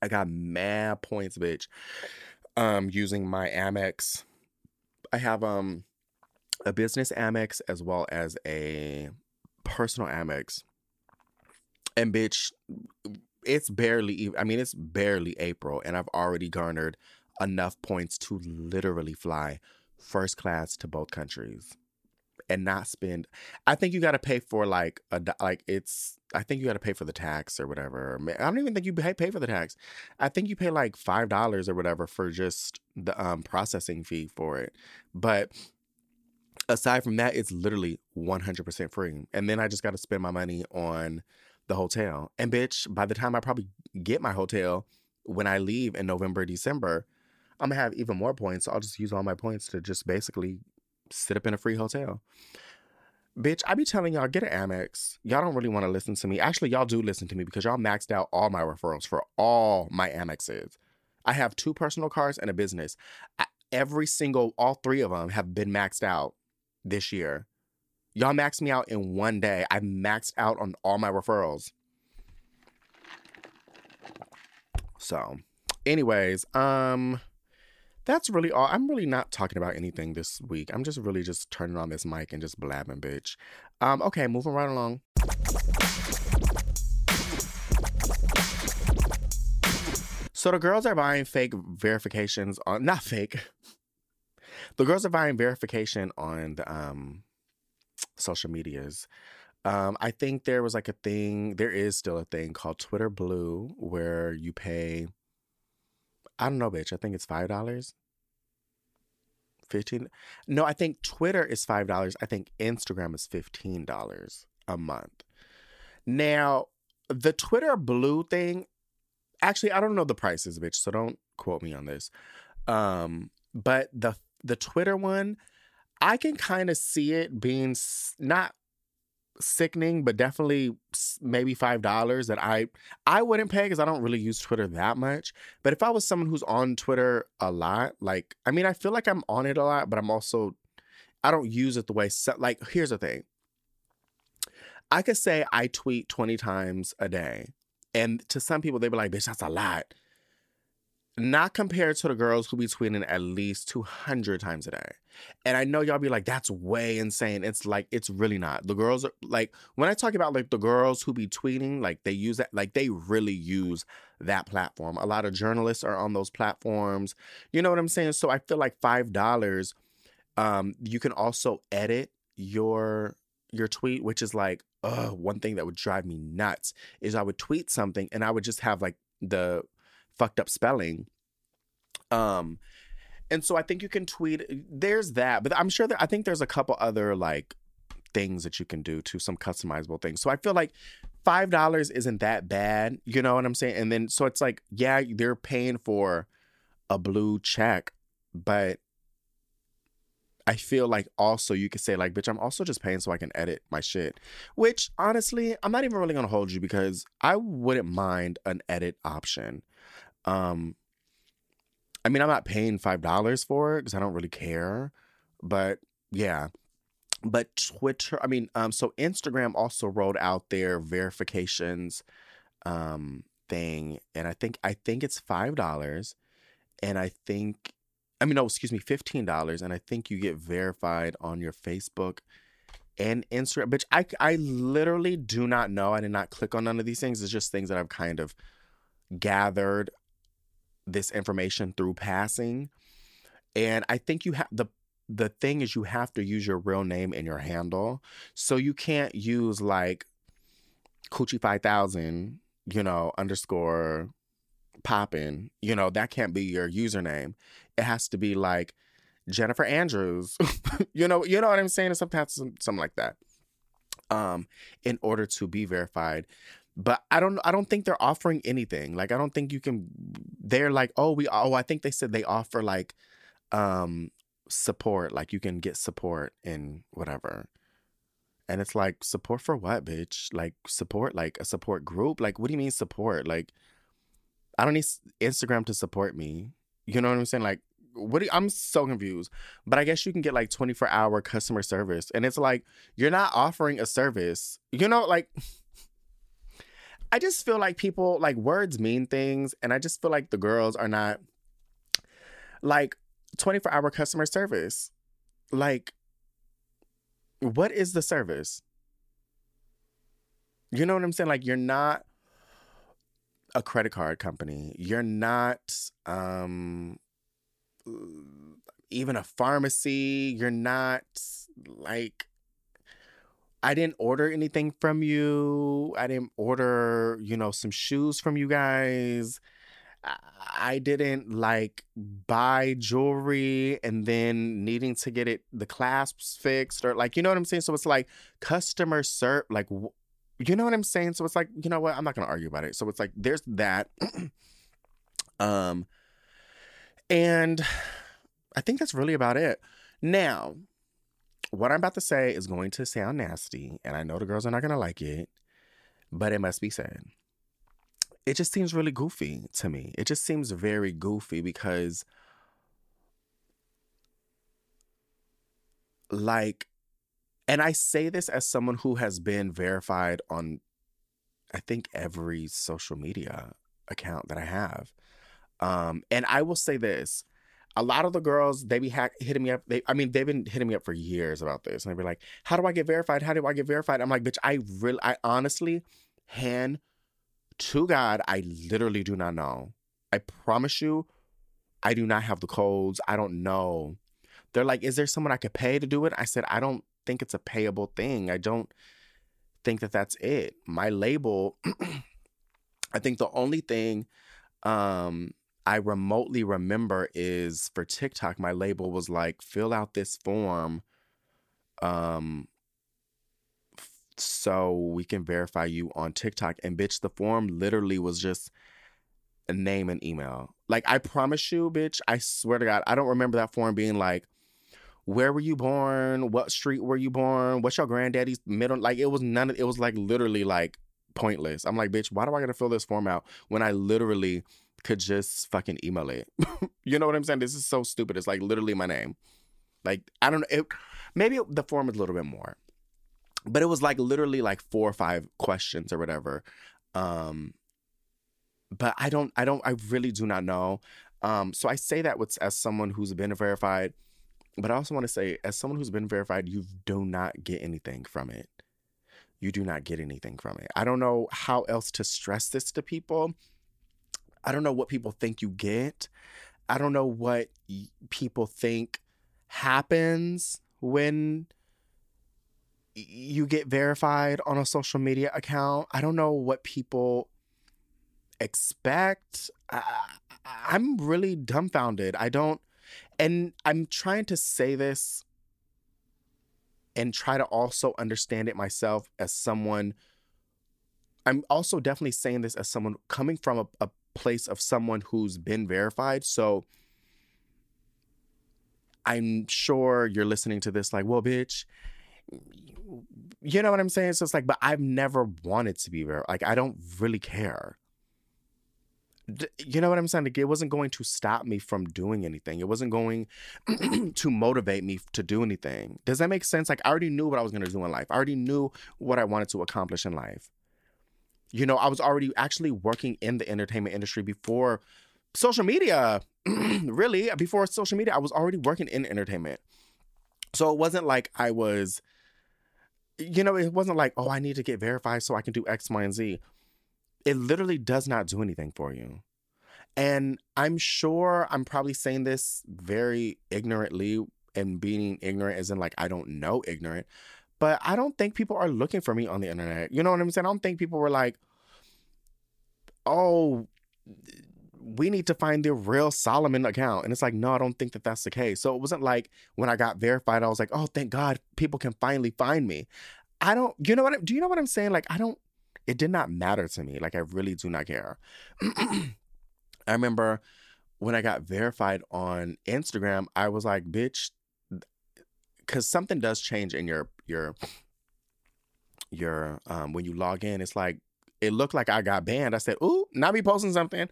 I got mad points bitch um using my amex I have um a business Amex as well as a personal Amex. And bitch, it's barely I mean, it's barely April, and I've already garnered enough points to literally fly first class to both countries and not spend i think you got to pay for like a like it's i think you got to pay for the tax or whatever i don't even think you pay, pay for the tax. I think you pay like five dollars or whatever for just the um processing fee for it but aside from that it's literally 100% free and then i just got to spend my money on the hotel and bitch by the time i probably get my hotel when i leave in november december i'm gonna have even more points so i'll just use all my points to just basically sit up in a free hotel. Bitch, I be telling y'all, get an Amex. Y'all don't really want to listen to me. Actually, y'all do listen to me because y'all maxed out all my referrals for all my Amexes. I have two personal cars and a business. I, every single, all three of them have been maxed out this year. Y'all maxed me out in one day. I maxed out on all my referrals. So, anyways, um, that's really all. I'm really not talking about anything this week. I'm just really just turning on this mic and just blabbing, bitch. Um, okay, moving right along. So the girls are buying fake verifications on not fake. The girls are buying verification on the um social medias. Um, I think there was like a thing, there is still a thing called Twitter Blue where you pay I don't know, bitch. I think it's five dollars. Fifteen? No, I think Twitter is five dollars. I think Instagram is fifteen dollars a month. Now, the Twitter Blue thing. Actually, I don't know the prices, bitch. So don't quote me on this. Um, but the the Twitter one, I can kind of see it being not sickening, but definitely maybe five dollars that I I wouldn't pay because I don't really use Twitter that much. But if I was someone who's on Twitter a lot, like I mean, I feel like I'm on it a lot, but I'm also I don't use it the way like here's the thing. I could say I tweet 20 times a day. And to some people, they'd be like, bitch, that's a lot not compared to the girls who be tweeting at least 200 times a day. And I know y'all be like, that's way insane. It's like, it's really not. The girls are like, when I talk about like the girls who be tweeting, like they use that, like they really use that platform. A lot of journalists are on those platforms. You know what I'm saying? So I feel like $5, um, you can also edit your your tweet, which is like, uh, one thing that would drive me nuts is I would tweet something and I would just have like the fucked up spelling. Um, and so I think you can tweet. There's that, but I'm sure that I think there's a couple other like things that you can do to some customizable things. So I feel like five dollars isn't that bad. You know what I'm saying? And then so it's like, yeah, they're paying for a blue check, but I feel like also you could say like, bitch, I'm also just paying so I can edit my shit. Which honestly, I'm not even really gonna hold you because I wouldn't mind an edit option. Um, I mean, I'm not paying five dollars for it because I don't really care, but yeah. But Twitter, I mean, um, so Instagram also rolled out their verifications, um, thing, and I think I think it's five dollars, and I think, I mean, no, excuse me, fifteen dollars, and I think you get verified on your Facebook and Instagram. Bitch, I I literally do not know. I did not click on none of these things. It's just things that I've kind of gathered this information through passing. And I think you have the the thing is you have to use your real name in your handle. So you can't use like Coochie 5000, you know, underscore poppin', you know, that can't be your username. It has to be like Jennifer Andrews. you know, you know what I'm saying? Sometimes something like that. Um, in order to be verified but I don't I don't think they're offering anything. Like I don't think you can they're like, "Oh, we oh, I think they said they offer like um support, like you can get support in whatever." And it's like, "Support for what, bitch? Like support like a support group? Like what do you mean support? Like I don't need Instagram to support me. You know what I'm saying? Like what you, I'm so confused. But I guess you can get like 24 hour customer service. And it's like, you're not offering a service. You know, like I just feel like people like words mean things, and I just feel like the girls are not like 24 hour customer service. Like, what is the service? You know what I'm saying? Like you're not a credit card company. You're not um even a pharmacy. You're not like I didn't order anything from you. I didn't order, you know, some shoes from you guys. I didn't like buy jewelry and then needing to get it the clasps fixed or like you know what I'm saying. So it's like customer service, like you know what I'm saying. So it's like you know what I'm not gonna argue about it. So it's like there's that, um, and I think that's really about it. Now, what I'm about to say is going to sound nasty, and I know the girls are not gonna like it, but it must be said it just seems really goofy to me. It just seems very goofy because like and I say this as someone who has been verified on I think every social media account that I have. Um and I will say this, a lot of the girls they be hitting me up. They, I mean, they've been hitting me up for years about this, and they be like, "How do I get verified? How do I get verified?" I'm like, "Bitch, I really, I honestly, hand to God, I literally do not know. I promise you, I do not have the codes. I don't know. They're like, is there someone I could pay to do it? I said, I don't think it's a payable thing. I don't think that that's it. My label, I think the only thing um, I remotely remember is for TikTok, my label was like, fill out this form um, so we can verify you on TikTok. And bitch, the form literally was just a name and email. Like I promise you, bitch, I swear to God, I don't remember that form being like, where were you born? What street were you born? What's your granddaddy's middle? Like it was none of it was like literally like pointless. I'm like, bitch, why do I gotta fill this form out when I literally could just fucking email it? you know what I'm saying? This is so stupid. It's like literally my name. Like I don't know. It, maybe the form is a little bit more but it was like literally like four or five questions or whatever um but i don't i don't i really do not know um so i say that with as someone who's been verified but i also want to say as someone who's been verified you do not get anything from it you do not get anything from it i don't know how else to stress this to people i don't know what people think you get i don't know what people think happens when you get verified on a social media account. I don't know what people expect. I, I'm really dumbfounded. I don't, and I'm trying to say this and try to also understand it myself as someone. I'm also definitely saying this as someone coming from a, a place of someone who's been verified. So I'm sure you're listening to this like, well, bitch, you know what I'm saying? So it's like, but I've never wanted to be there. Like, I don't really care. You know what I'm saying? Like, it wasn't going to stop me from doing anything. It wasn't going to motivate me to do anything. Does that make sense? Like, I already knew what I was going to do in life. I already knew what I wanted to accomplish in life. You know, I was already actually working in the entertainment industry before social media. really, before social media, I was already working in entertainment. So it wasn't like I was you know, it wasn't like, oh, I need to get verified so I can do X, Y, and Z. It literally does not do anything for you. And I'm sure I'm probably saying this very ignorantly and being ignorant as in like I don't know ignorant, but I don't think people are looking for me on the internet. You know what I'm saying? I don't think people were like, oh, we need to find the real Solomon account. And it's like, no, I don't think that that's the case. So it wasn't like when I got verified, I was like, oh, thank God people can finally find me. I don't, you know what, I, do you know what I'm saying? Like, I don't, it did not matter to me. Like, I really do not care. I remember when I got verified on Instagram, I was like, bitch, because something does change in your, your, your, um, when you log in, it's like, it looked like I got banned. I said, ooh, not me posting something.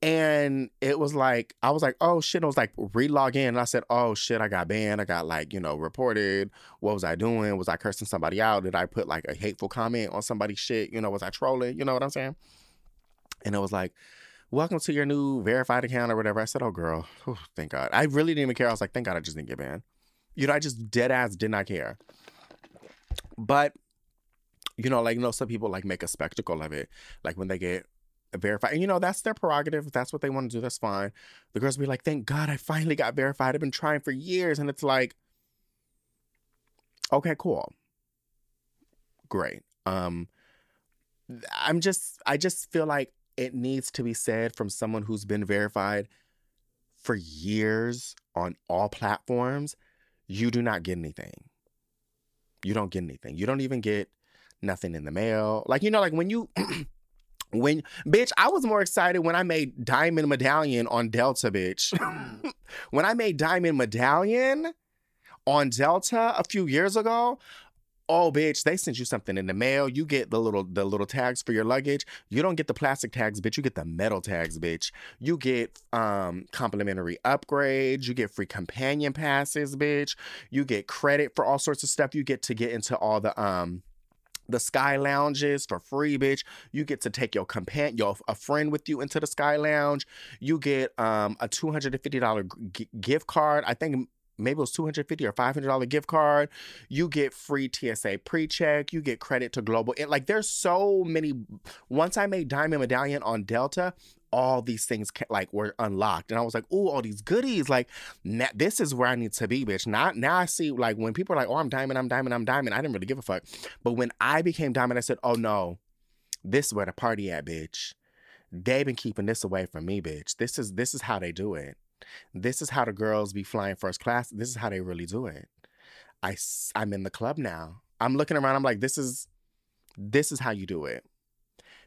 And it was like, I was like, oh shit. I was like, relog in. And I said, oh shit, I got banned. I got like, you know, reported. What was I doing? Was I cursing somebody out? Did I put like a hateful comment on somebody's shit? You know, was I trolling? You know what I'm saying? And it was like, welcome to your new verified account or whatever. I said, oh girl, oh, thank God. I really didn't even care. I was like, thank God I just didn't get banned. You know, I just dead ass did not care. But you know, like you know, some people like make a spectacle of it, like when they get verified. And you know, that's their prerogative. If that's what they want to do, that's fine. The girls be like, "Thank God, I finally got verified. I've been trying for years," and it's like, okay, cool, great. Um, I'm just, I just feel like it needs to be said from someone who's been verified for years on all platforms. You do not get anything. You don't get anything. You don't even get nothing in the mail. Like, you know, like when you when bitch, I was more excited when I made Diamond Medallion on Delta, bitch. when I made Diamond Medallion on Delta a few years ago, oh bitch, they sent you something in the mail. You get the little the little tags for your luggage. You don't get the plastic tags, bitch. You get the metal tags, bitch. You get um complimentary upgrades. You get free companion passes, bitch. You get credit for all sorts of stuff. You get to get into all the um the sky lounges for free bitch you get to take your companion your a friend with you into the sky lounge you get um a $250 g- gift card i think maybe it was 250 or 500 dollar gift card you get free tsa pre-check you get credit to global it, like there's so many once i made diamond medallion on delta all these things like were unlocked and i was like oh all these goodies like now, this is where i need to be bitch. Not now i see like when people are like oh i'm diamond i'm diamond i'm diamond i didn't really give a fuck but when i became diamond i said oh no this is where the party at bitch. They've been keeping this away from me bitch. This is this is how they do it this is how the girls be flying first class this is how they really do it i i'm in the club now i'm looking around i'm like this is this is how you do it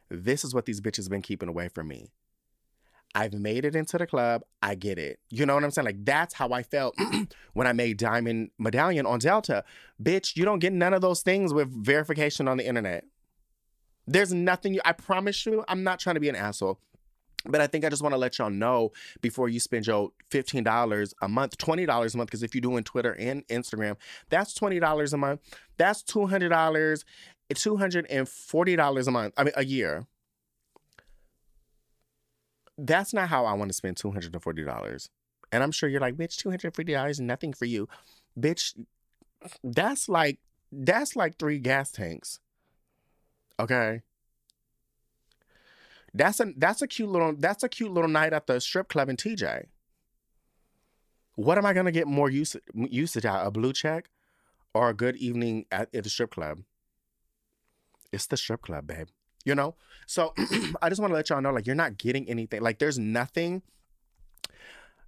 this is what these bitches been keeping away from me I've made it into the club. I get it. You know what I'm saying? Like that's how I felt when I made Diamond Medallion on Delta. Bitch, you don't get none of those things with verification on the internet. There's nothing you I promise you, I'm not trying to be an asshole. But I think I just want to let y'all know before you spend your $15 a month, $20 a month, because if you're doing Twitter and Instagram, that's $20 a month. That's $200, eh, $240 a month, I mean, a year that's not how I want to spend $240. And I'm sure you're like, bitch, $250 is nothing for you. Bitch, that's like that's like three gas tanks. Okay. That's a that's a cute little that's a cute little night at the strip club in TJ. What am I gonna get more use usage out? A blue check or a good evening at, at the strip club? It's the strip club, babe you know? So I just want to let y'all know like, you're not getting anything. Like, there's nothing.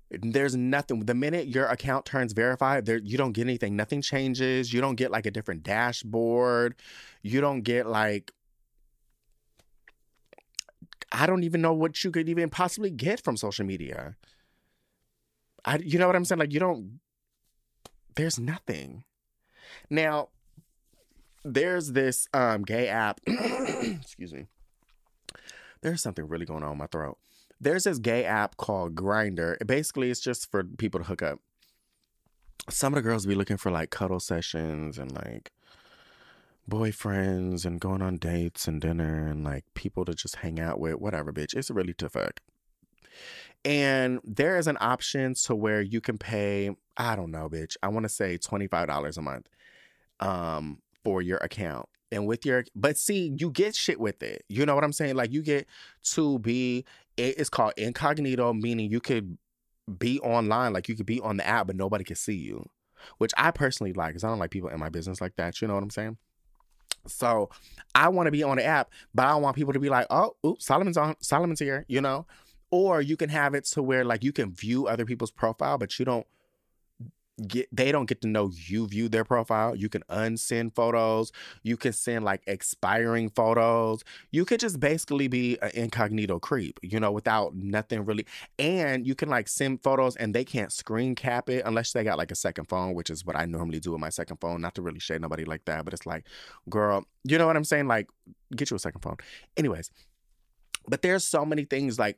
There's nothing. The minute your account turns verified, there you don't get anything. Nothing changes. You don't get like a different dashboard. You don't get like I don't even know what you could even possibly get from social media. I you know what I'm saying? Like you don't there's nothing. Now, there's this um gay app. excuse me. There's something really going on in my throat. There's this gay app called Grindr. Basically, it's just for people to hook up. Some of the girls be looking for like cuddle sessions and like boyfriends and going on dates and dinner and like people to just hang out with, whatever, bitch. It's really to fuck. And there is an option to where you can pay, I don't know, bitch. I want to say $25 a month. Um, for your account and with your but see you get shit with it you know what i'm saying like you get to be it's called incognito meaning you could be online like you could be on the app but nobody can see you which i personally like because i don't like people in my business like that you know what i'm saying so i want to be on the app but i want people to be like oh oops solomon's on solomon's here you know? Or you can have it to where like you can view other people's profile but you don't get they don't get to know you view their profile. You can unsend photos. You can send like expiring photos. You could just basically be an incognito creep, you know, without nothing really. And you can like send photos and they can't screen cap it unless they got like a second phone, which is what I normally do with my second phone. Not to really shade nobody like that, but it's like, girl, you know what I'm saying? Like, get you a second phone. Anyways, but there's so many things like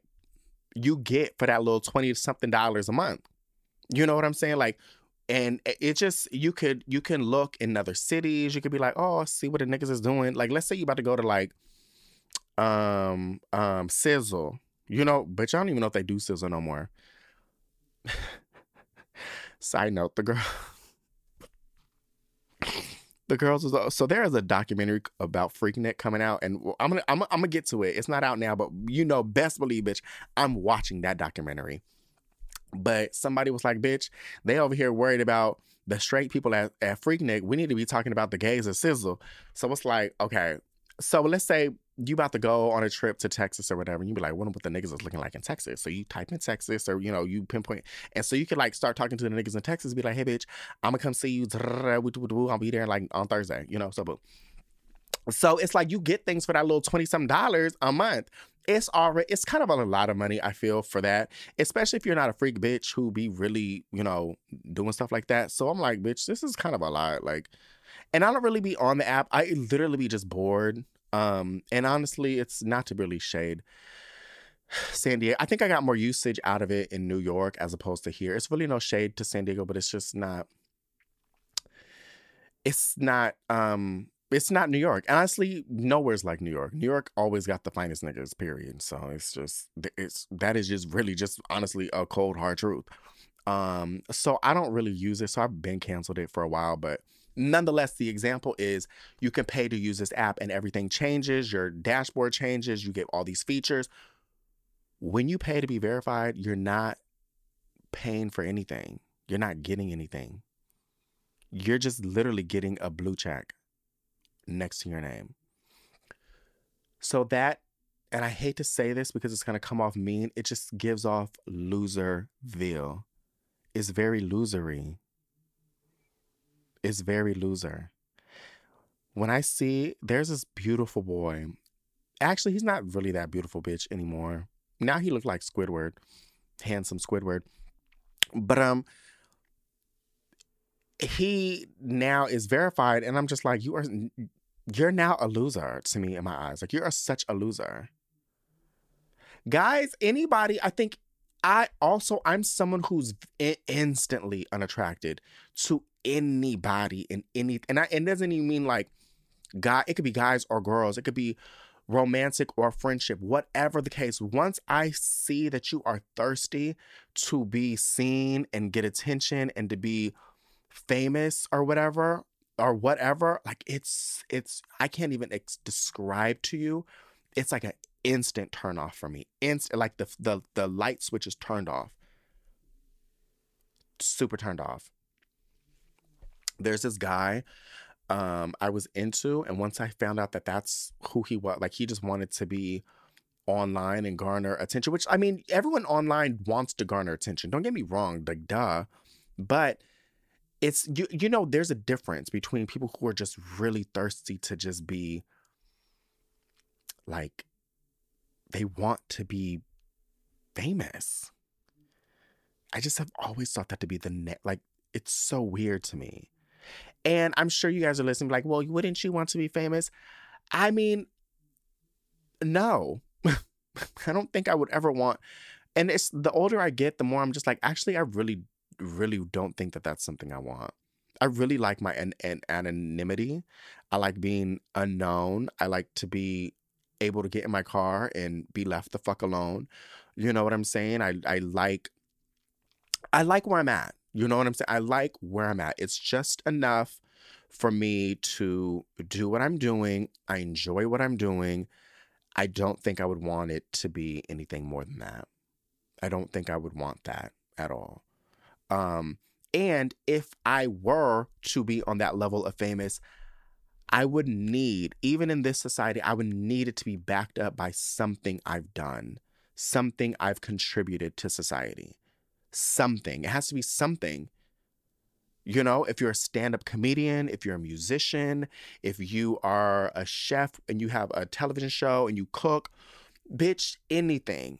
you get for that little 20 something dollars a month. You know what I'm saying? Like and it just you could you can look in other cities you could be like oh see what the niggas is doing like let's say you about to go to like um um sizzle you know but y'all don't even know if they do sizzle no more side note the girl the girls was so there is a documentary about Freaknik coming out, and I'm gonna I'm, I'm gonna get to it. It's not out now, but you know, best believe, bitch, I'm watching that documentary. But somebody was like, bitch, they over here worried about the straight people at, at Freaknik. We need to be talking about the gays at Sizzle. So it's like, okay, so let's say you about to go on a trip to Texas or whatever, and you be like, wonder what the niggas is looking like in Texas. So you type in Texas or, you know, you pinpoint. And so you could like start talking to the niggas in Texas, be like, hey, bitch, I'm gonna come see you. I'll be there like on Thursday, you know, so boom. So it's like you get things for that little 20 some dollars a month. It's already, it's kind of a lot of money, I feel, for that, especially if you're not a freak bitch who be really, you know, doing stuff like that. So I'm like, bitch, this is kind of a lot. Like, and I don't really be on the app. I literally be just bored um, and honestly, it's not to really shade San Diego. I think I got more usage out of it in New York as opposed to here. It's really no shade to San Diego, but it's just not. It's not. Um, it's not New York. honestly, nowhere's like New York. New York always got the finest niggas. Period. So it's just it's that is just really just honestly a cold hard truth. Um, so I don't really use it. So I've been canceled it for a while, but Nonetheless, the example is you can pay to use this app and everything changes, your dashboard changes, you get all these features. When you pay to be verified, you're not paying for anything. You're not getting anything. You're just literally getting a blue check next to your name. So that, and I hate to say this because it's going to come off mean, it just gives off loserville. It's very losery is very loser. When I see there's this beautiful boy, actually he's not really that beautiful bitch anymore. Now he looked like Squidward, handsome Squidward. But um he now is verified and I'm just like you are you're now a loser to me in my eyes. Like you are such a loser. Guys, anybody, I think I also I'm someone who's instantly unattracted to anybody in any and I, it doesn't even mean like guy it could be guys or girls it could be romantic or friendship whatever the case once i see that you are thirsty to be seen and get attention and to be famous or whatever or whatever like it's it's i can't even ex- describe to you it's like an instant turn off for me instant like the the the light switch is turned off. Super turned off. There's this guy um I was into and once I found out that that's who he was like he just wanted to be online and garner attention which I mean everyone online wants to garner attention don't get me wrong like duh but it's you you know there's a difference between people who are just really thirsty to just be like they want to be famous I just have always thought that to be the net like it's so weird to me and I'm sure you guys are listening, like, well, wouldn't you want to be famous? I mean, no. I don't think I would ever want. And it's the older I get, the more I'm just like, actually, I really, really don't think that that's something I want. I really like my an, an anonymity. I like being unknown. I like to be able to get in my car and be left the fuck alone. You know what I'm saying? I I like I like where I'm at. You know what I'm saying? I like where I'm at. It's just enough for me to do what I'm doing. I enjoy what I'm doing. I don't think I would want it to be anything more than that. I don't think I would want that at all. Um, and if I were to be on that level of famous, I would need, even in this society, I would need it to be backed up by something I've done, something I've contributed to society something. It has to be something. You know, if you're a stand up comedian, if you're a musician, if you are a chef and you have a television show and you cook, bitch, anything.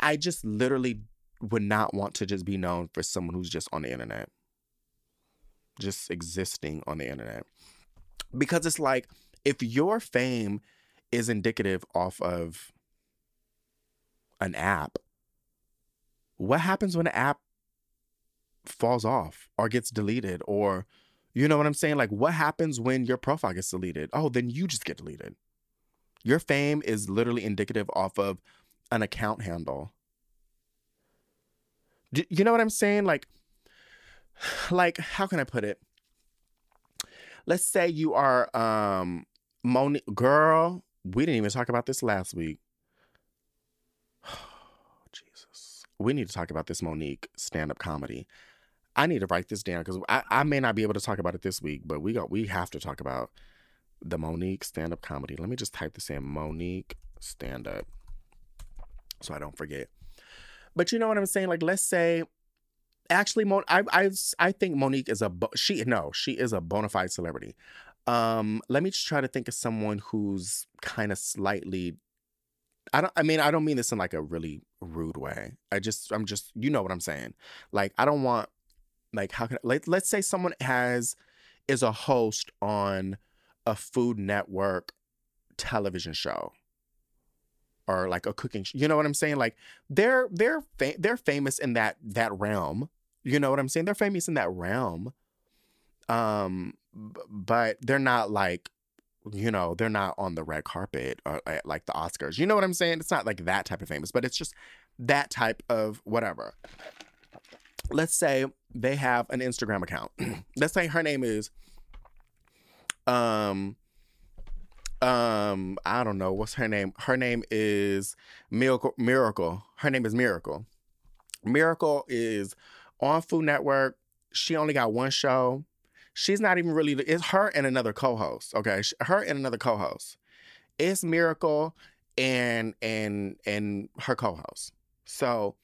I just literally would not want to just be known for someone who's just on the internet, just existing on the internet. Because it's like, if your fame is indicative off of an app, what happens when an app falls off or gets deleted or you know what I'm saying? Like what happens when your profile gets deleted? Oh, then you just get deleted. Your fame is literally indicative off of an account handle. You know what I'm saying? Like like how can I put it? let's say you are um Mo'Nique girl, we didn't even talk about this last week. Jesus. We need to talk about this Mo'Nique stand-up comedy. I need to write this down because I, I may not be able to talk about it this week, but we got we have to talk about the Mo'Nique stand-up comedy. Let me just type this in Mo'Nique stand-up so I don't forget. But you know what I'm saying? Like, let's say, actually, Mon- I I I think Mo'Nique is a bo- she no she is a bona fide celebrity. Um, let me just try to think of someone who's kind of slightly. I don't. I mean, I don't mean this in like a really rude way. I just, I'm just, you know what I'm saying. Like, I don't want, like, how can like, let's say someone has is a host on a Food Network television show or like a cooking sh- you know what i'm saying? Like they're they're fa- they're famous in that that realm you know what i'm saying? They're famous in that realm um b- but they're not like you know they're not on the red carpet or at, like the oscars you know what i'm saying? It's not like that type of famous but it's just that type of whatever. Let's say they have an instagram account. Let's say her name is um um i don't know what's her name? Her name is miracle miracle. Her name is miracle. Miracle is on food network. She only got one show. She's not even really it's her and another co-host okay? Her and another co-host. It's miracle and and and her co-host. So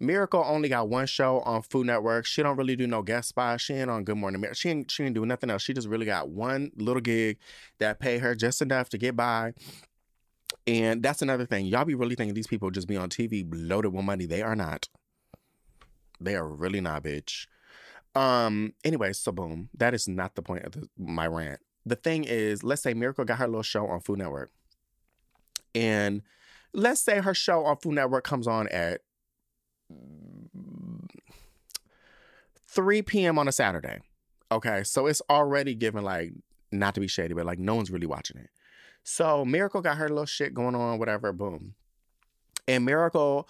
Miracle only got one show on Food Network. She don't really do no guest spots. She ain't on Good Morning America. She ain't she ain't do nothing else. She just really got one little gig that pay her just enough to get by. And that's another thing. Y'all be really thinking these people just be on TV loaded with money. They are not. They are really not, bitch. Um. Anyway, so boom. That is not the point of the, my rant. The thing is, let's say Miracle got her little show on Food Network, and let's say her show on Food Network comes on at 3 p.m. on a Saturday. Okay, so it's already given like not to be shady, but like no one's really watching it. So Miracle got her little shit going on, whatever, boom. And Miracle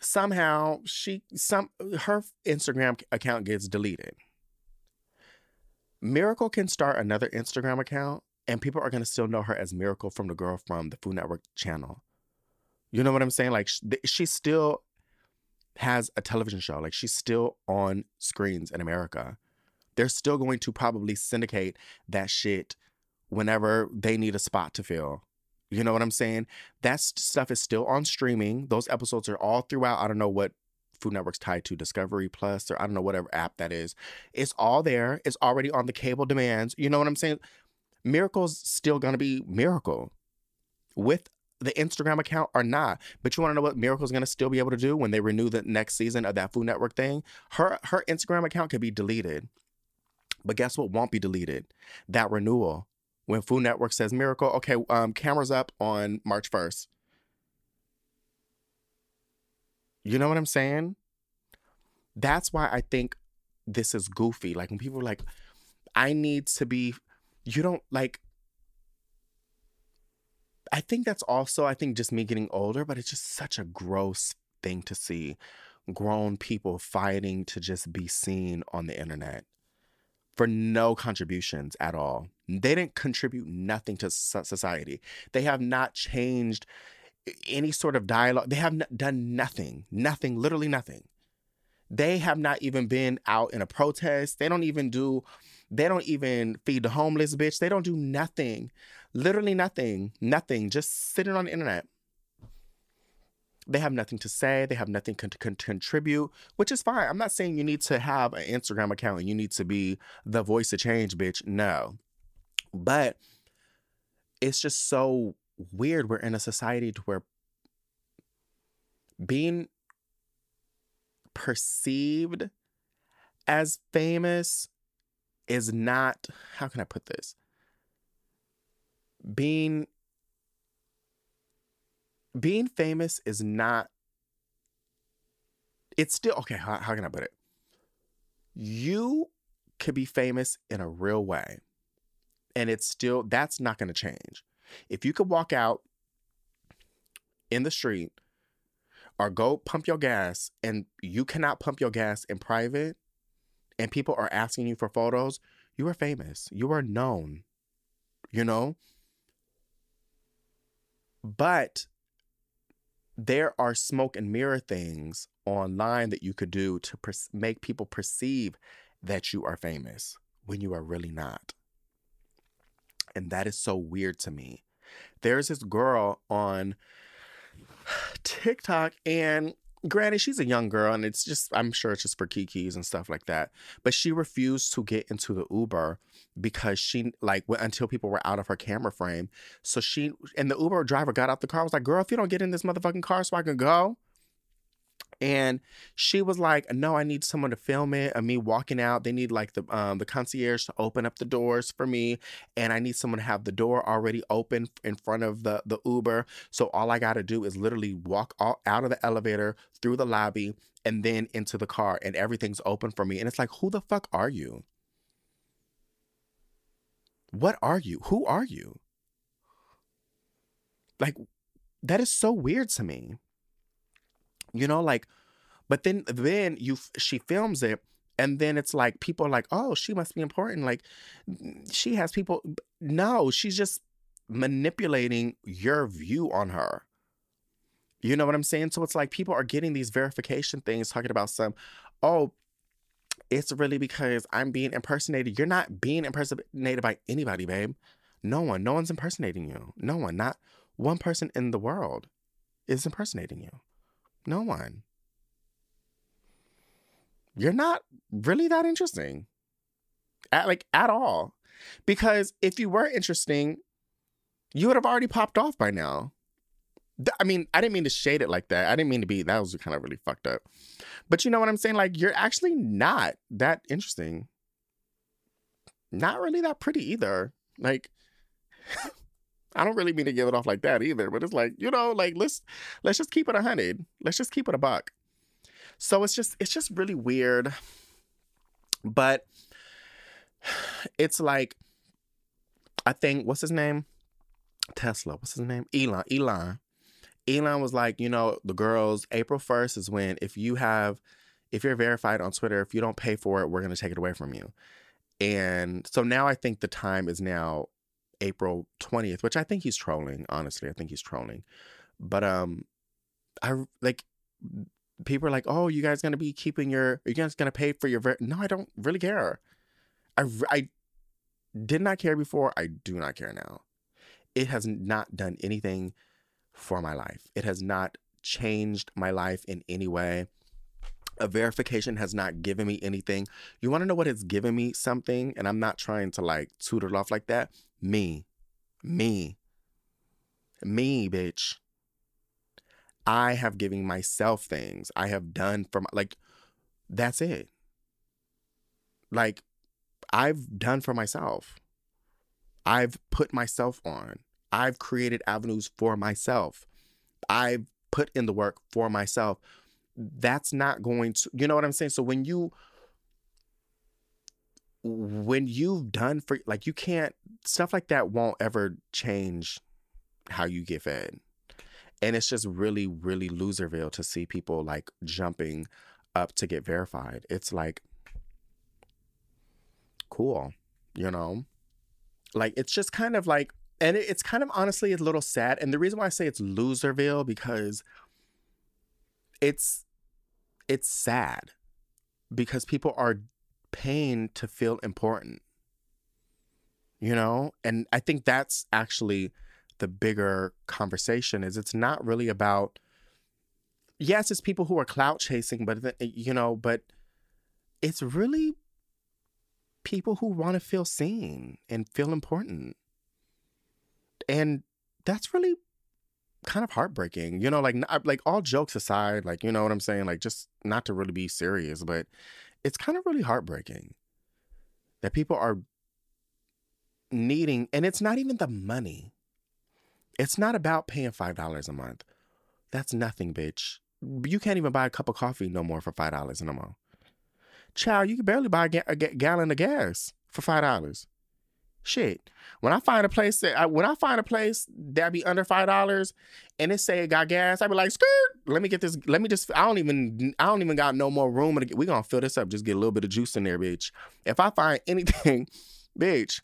somehow she some her Instagram account gets deleted. Miracle can start another Instagram account and people are going to still know her as Miracle from the girl from the Food Network channel. You know what I'm saying? Like she's still has a television show. Like she's still on screens in America. They're still going to probably syndicate that shit whenever they need a spot to fill. You know what I'm saying? That stuff is still on streaming. Those episodes are all throughout. I don't know what Food Network's tied to Discovery Plus or I don't know whatever app that is. It's all there. It's already on the cable demands. You know what I'm saying? Miracle's still gonna be Miracle with the Instagram account or not. But you want to know what Miracle's gonna still be able to do when they renew the next season of that Food Network thing? Her her Instagram account could be deleted. But guess what won't be deleted? That renewal. When Food Network says Miracle, okay, um, cameras up on March 1st. You know what I'm saying? That's why I think this is goofy. Like when people are like, I need to be, you don't like, I think that's also, I think just me getting older, but it's just such a gross thing to see grown people fighting to just be seen on the internet for no contributions at all. They didn't contribute nothing to society. They have not changed any sort of dialogue. They have n- done nothing, nothing, literally nothing. They have not even been out in a protest. They don't even do, they don't even feed the homeless, bitch. They don't do nothing, literally nothing, nothing, just sitting on the internet. They have nothing to say. They have nothing to con- contribute, which is fine. I'm not saying you need to have an Instagram account and you need to be the voice of change, bitch. No. But it's just so weird. We're in a society to where being perceived as famous is not, how can I put this? Being being famous is not it's still okay how, how can i put it you could be famous in a real way and it's still that's not going to change if you could walk out in the street or go pump your gas and you cannot pump your gas in private and people are asking you for photos You are famous. You are known. You know? But there are smoke and mirror things online that you could do to per- make people perceive that you are famous when you are really not. And that is so weird to me. There's this girl on TikTok, and granted, she's a young girl, and it's just, I'm sure it's just for kikis and stuff like that. But she refused to get into the Uber because she, like, until people were out of her camera frame. So she, and the Uber driver got out the car, was like, girl, if you don't get in this motherfucking car so I can go, and she was like, "No, I need someone to film it of me walking out. They need like the um the concierge to open up the doors for me, and I need someone to have the door already open in front of the the Uber. So all I got to do is literally walk all, out of the elevator through the lobby and then into the car, and everything's open for me. And it's like, who the fuck are you? What are you? Who are you? Like, that is so weird to me. You know, like, but then then you she films it and then it's like people are like, oh, she must be important. Like she has people. No, she's just manipulating your view on her. You know what I'm saying? So it's like people are getting these verification things talking about some, oh, it's really because I'm being impersonated. You're not being impersonated by anybody, babe. No one. No one's impersonating you. No one. Not one person in the world is impersonating you. No one. You're not really that interesting. At like at all. Because if you were interesting, you would have already popped off by now. I mean, I didn't mean to shade it like that. I didn't mean to be that was kind of really fucked up. But you know what I'm saying? Like you're actually not that interesting. Not really that pretty either. Like I don't really mean to give it off like that either, but it's like, you know, like let's let's just keep it a hundred. Let's just keep it a buck. So it's just it's just really weird. But it's like I think what's his name? Tesla. What's his name? Elon. Elon. Elon was like, you know, the girls, April 1st is when if you have if you're verified on Twitter, if you don't pay for it, we're gonna take it away from you. And so now I think the time is now April 20th, which I think he's trolling, honestly. I think he's trolling. But um I like people are like, "Oh, you guys going to be keeping your are you guys going to pay for your ver-? No, I don't really care. I I did not care before, I do not care now. It has not done anything for my life. It has not changed my life in any way. A verification has not given me anything. You want to know what has given me something? And I'm not trying to like toot it off like that. Me. Me. Me, bitch. I have given myself things. I have done for my, like, that's it. Like, I've done for myself. I've put myself on. I've created avenues for myself. I've put in the work for myself. That's not going to, you know what I'm saying? So when you when you've done for like you can't stuff like that won't ever change how you get fed and it's just really really loserville to see people like jumping up to get verified it's like cool you know like it's just kind of like and it's kind of honestly a little sad and the reason why i say it's loserville because it's it's sad because people are pain to feel important. You know? And I think that's actually the bigger conversation is it's not really about yes, it's people who are clout chasing, but you know, but it's really people who want to feel seen and feel important. And that's really kind of heartbreaking. You know, like like all jokes aside, like you know what I'm saying, like just not to really be serious, but it's kind of really heartbreaking that people are needing, and it's not even the money. It's not about paying $5 a month. That's nothing, bitch. You can't even buy a cup of coffee no more for $5 no more. Child, you can barely buy a, ga- a gallon of gas for $5. Shit. When I find a place that I, when I find a place that be under five dollars and it say it got gas, I be like, skirt. Let me get this. Let me just. I don't even. I don't even got no more room. to get. We gonna fill this up. Just get a little bit of juice in there, bitch. If I find anything, bitch.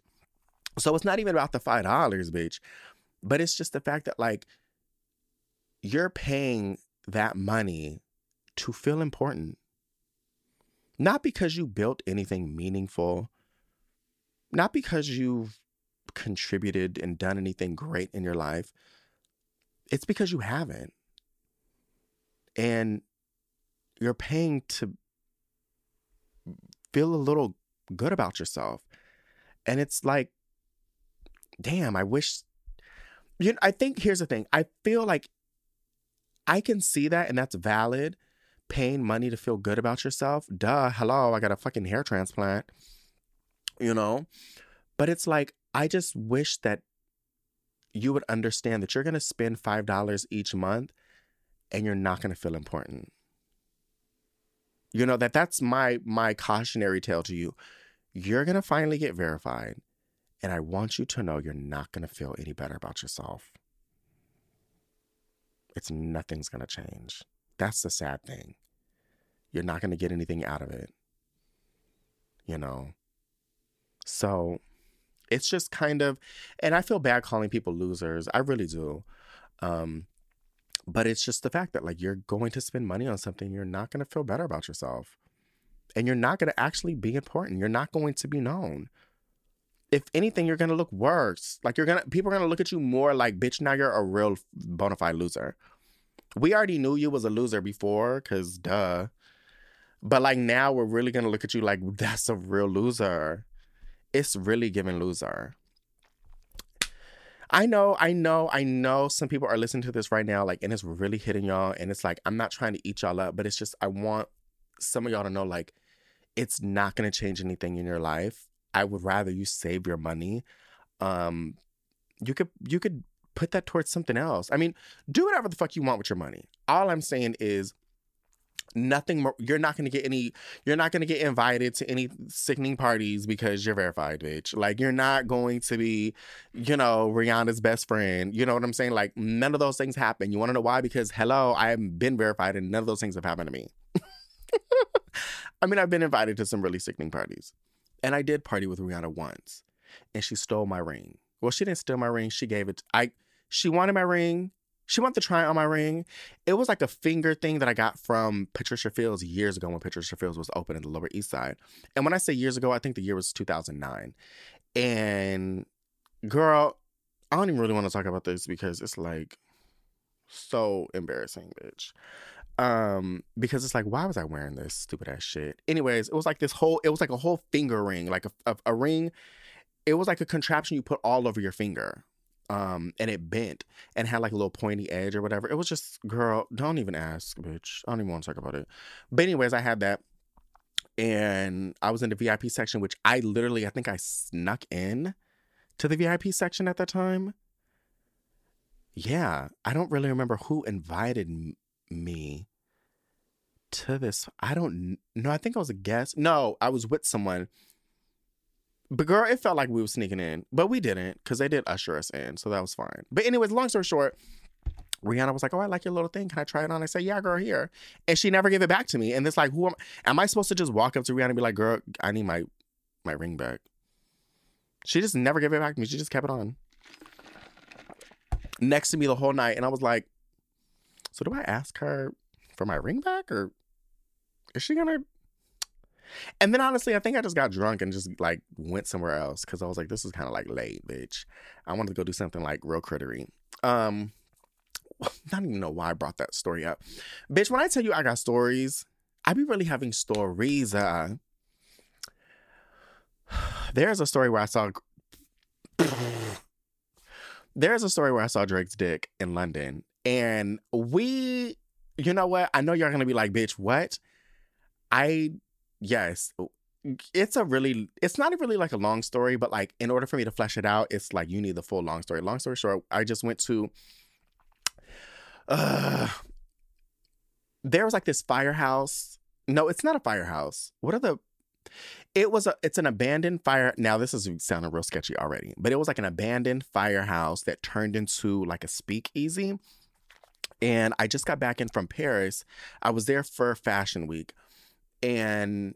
So it's not even about the five dollars, bitch, but it's just the fact that like you're paying that money to feel important. Not because you built anything meaningful, not because you've contributed and done anything great in your life. It's because you haven't. And you're paying to feel a little good about yourself. And it's like, damn, I wish you know, I think here's the thing. I feel like I can see that and that's valid. Paying money to feel good about yourself. Duh, hello, I got a fucking hair transplant. You know? But it's like, I just wish that you would understand that you're going to spend $5 each month and you're not going to feel important. You know that that's my my cautionary tale to you. You're going to finally get verified and I want you to know you're not going to feel any better about yourself. It's nothing's going to change. That's the sad thing. You're not going to get anything out of it. You know. So it's just kind of and I feel bad calling people losers. I really do. Um but it's just the fact that like you're going to spend money on something you're not going to feel better about yourself. And you're not going to actually be important. You're not going to be known. If anything, you're going to look worse. Like you're going to people are going to look at you more like bitch now you're a real bona fide loser. We already knew you was a loser before cuz duh. But like now we're really going to look at you like that's a real loser it's really giving loser. I know, I know, I know some people are listening to this right now, like, and it's really hitting y'all. And it's like, I'm not trying to eat y'all up, but it's just, I want some of y'all to know, like, it's not going to change anything in your life. I would rather you save your money. Um, you could, you could put that towards something else. I mean, do whatever the fuck you want with your money. All I'm saying is, nothing more you're not going to get any you're not going to get invited to any sickening parties because you're verified bitch. Like you're not going to be you know rihanna's best friend. You know what i'm saying? Like none of those things happen. You want to know why? Because hello i have been verified and none of those things have happened to me. I mean i've been invited to some really sickening parties. And i did party with rihanna once and she stole my ring. Well she didn't steal my ring. She gave it i she wanted my ring she wanted to try on my ring. It was like a finger thing that I got from Patricia Fields years ago when Patricia Fields was open in the Lower East Side. And when I say years ago, I think the year was 2009. And girl, I don't even really want to talk about this because it's like so embarrassing, bitch. Um, because it's like, why was I wearing this stupid ass shit? Anyways, it was like this whole, it was like a whole finger ring, like a, a, a ring. It was like a contraption you put all over your finger um and it bent and had like a little pointy edge or whatever. It was just girl don't even ask bitch. I don't even want to talk about it. But anyways i had that and i was in the vip section which i literally i think i snuck in to the vip section at that time. Yeah i don't really remember who invited me to this. I don't know i think i was a guest. No i was with someone but girl, it felt like we were sneaking in, but we didn't because they did usher us in, so that was fine. But anyways, long story short, Rihanna was like, "Oh, I like your little thing. Can I try it on?" I said, "Yeah, girl, here." And she never gave it back to me. And it's like, who am, am I supposed to just walk up to Rihanna and be like, "Girl, I need my my ring back"? She just never gave it back to me. She just kept it on next to me the whole night, and I was like, "So do I ask her for my ring back, or is she gonna and then honestly, I think I just got drunk and just like went somewhere else because I was like, this is kind of like late, bitch. I wanted to go do something like real crittery. Um, I don't even know why I brought that story up, bitch. When I tell you I got stories, I be really having stories. Uh, there's a story where I saw. there's a story where I saw Drake's dick in London, and we, you know what? I know you're gonna be like, bitch, what? I yes it's a really it's not really like a long story but like in order for me to flesh it out it's like you need the full long story long story short i just went to uh there was like this firehouse no it's not a firehouse what are the It was a it's an abandoned fire. Now this is sounding real sketchy already, but it was like an abandoned firehouse that turned into like a speakeasy. And I just got back in from Paris. I was there for Fashion Week, and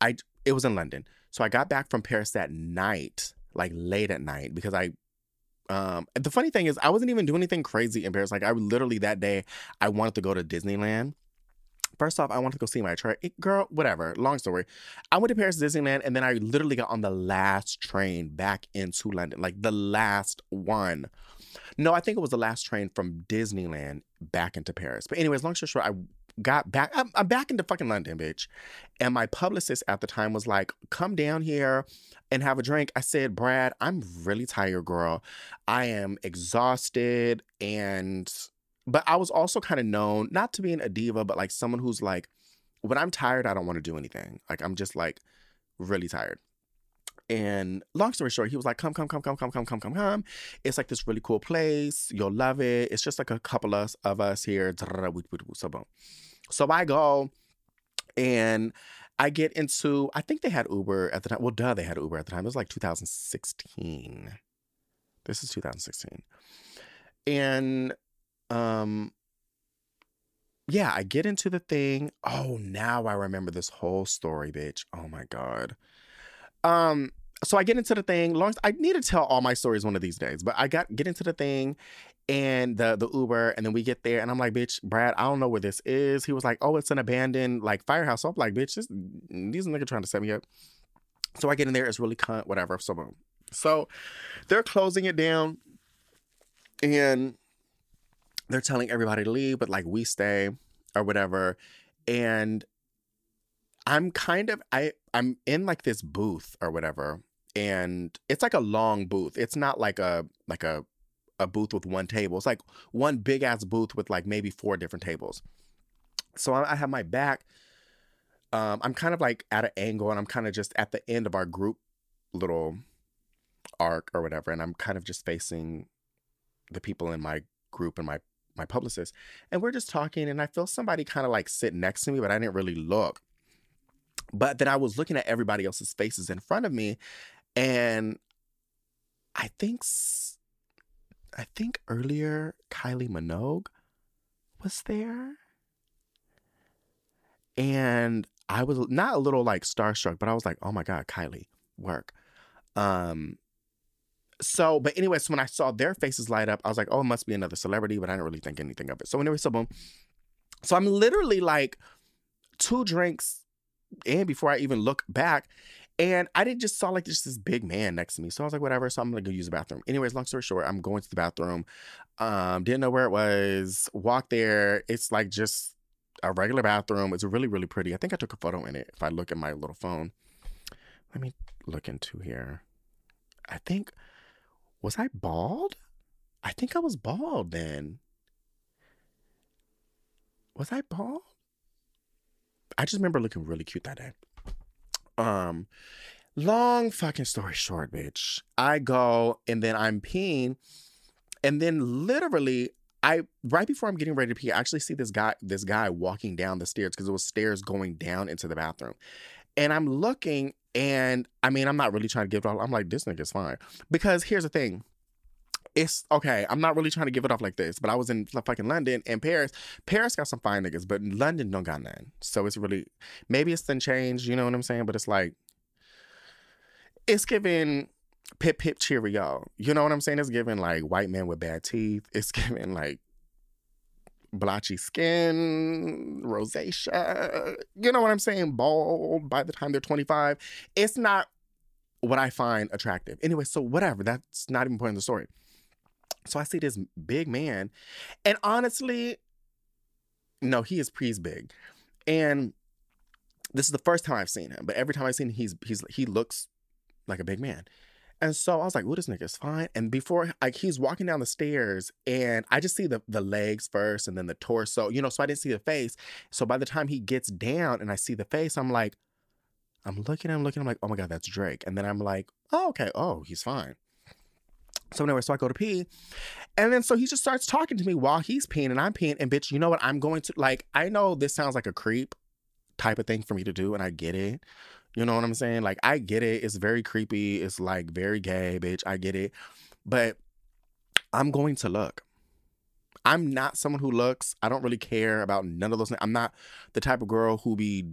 I it was in London. So I got back from Paris that night, like late at night, because I um the funny thing is I wasn't even doing anything crazy in Paris. Like I literally that day I wanted to go to Disneyland. First off, I wanted to go see my train. Girl, whatever. Long story. I went to Paris Disneyland and then I literally got on the last train back into London. Like the last one. No, I think it was the last train from Disneyland back into Paris. But anyways, long story short, I got back. I'm, I'm, back into fucking London, bitch. And my publicist at the time was like, come down here and have a drink. I said, Brad, I'm really tired, girl. I am exhausted. And, but I was also kind of known, not to being a diva, but like someone who's like, when I'm tired, I don't want to do anything. Like, I'm just like really tired. And long story short, he was like, come, come, come, come, come, come, come, come, come. It's like this really cool place. You'll love it. It's just like a couple of, of us here. So boom. So I go and I get into, I think they had Uber at the time. Well, duh, they had Uber at the time. It was like 2016. This is 2016. And um yeah, I get into the thing. Oh, now I remember this whole story, bitch. Oh my God. Um, so I get into the thing. Long I need to tell all my stories one of these days, but I got get into the thing and the the Uber, and then we get there, and I'm like, bitch, Brad, I don't know where this is. He was like, oh, it's an abandoned like firehouse. So I'm like, bitch, this, these niggas trying to set me up. So I get in there, it's really cunt, whatever. So boom. So they're closing it down, and they're telling everybody to leave, but like we stay or whatever. And I'm kind of I I'm in like this booth or whatever, and it's like a long booth. It's not like a like a a booth with one table. It's like one big ass booth with like maybe four different tables. So I, I have my back. Um, I'm kind of like at an angle, and I'm kind of just at the end of our group little arc or whatever, and I'm kind of just facing the people in my group and my my publicist, and we're just talking, and I feel somebody kind of like sit next to me, but I didn't really look. But then I was looking at everybody else's faces in front of me, and I think I think earlier Kylie Minogue was there. And I was not a little like starstruck, but I was like, oh my God, Kylie, work. Um so but anyway, so when I saw their faces light up, I was like, oh, it must be another celebrity, but I didn't really think anything of it. So anyway, so boom. So I'm literally like two drinks in before I even look back. And I didn't just saw like just this big man next to me. So I was like, whatever. So I'm gonna go use the bathroom. Anyways, long story short, I'm going to the bathroom. Um, didn't know where it was. Walk there. It's like just a regular bathroom. It's really, really pretty. I think I took a photo in it. If I look at my little phone. Let me look into here. I think was I bald? I think I was bald then. Was I bald? I just remember looking really cute that day. Um, long fucking story short, bitch. I go and then I'm peeing, and then literally I right before I'm getting ready to pee, I actually see this guy, this guy walking down the stairs because it was stairs going down into the bathroom. And I'm looking, and I mean, I'm not really trying to give it all. I'm like, this nigga's fine. Because here's the thing it's okay. I'm not really trying to give it off like this, but I was in fucking London and Paris. Paris got some fine niggas, but London don't got none. So it's really maybe it's then changed. You know what I'm saying? But it's like it's giving pip pip cheerio. You know what I'm saying? It's giving like white men with bad teeth. It's giving like blotchy skin, rosacea. You know what I'm saying? Bald by the time they're 25. It's not what I find attractive. Anyway, so whatever. That's not even point of the story. So I see this big man, and honestly, no, he is pretty big, and this is the first time I've seen him. But every time I've seen him, he's he's he looks like a big man. And so I was like, "Oh, this nigga's fine." And before, like, he's walking down the stairs, and I just see the the legs first, and then the torso. You know, so I didn't see the face. So by the time he gets down, and I see the face, I'm like, I'm looking, I'm looking, I'm like, "Oh my god, that's Drake." And then I'm like, "Oh, okay. Oh, he's fine." So anyway, so I go to pee. And then so he just starts talking to me while he's peeing and I'm peeing. And bitch, you know what? I'm going to like, I know this sounds like a creep type of thing for me to do, and I get it. You know what I'm saying? Like, I get it. It's very creepy. It's like very gay, bitch. I get it. But I'm going to look. I'm not someone who looks. I don't really care about none of those things. I'm not the type of girl who be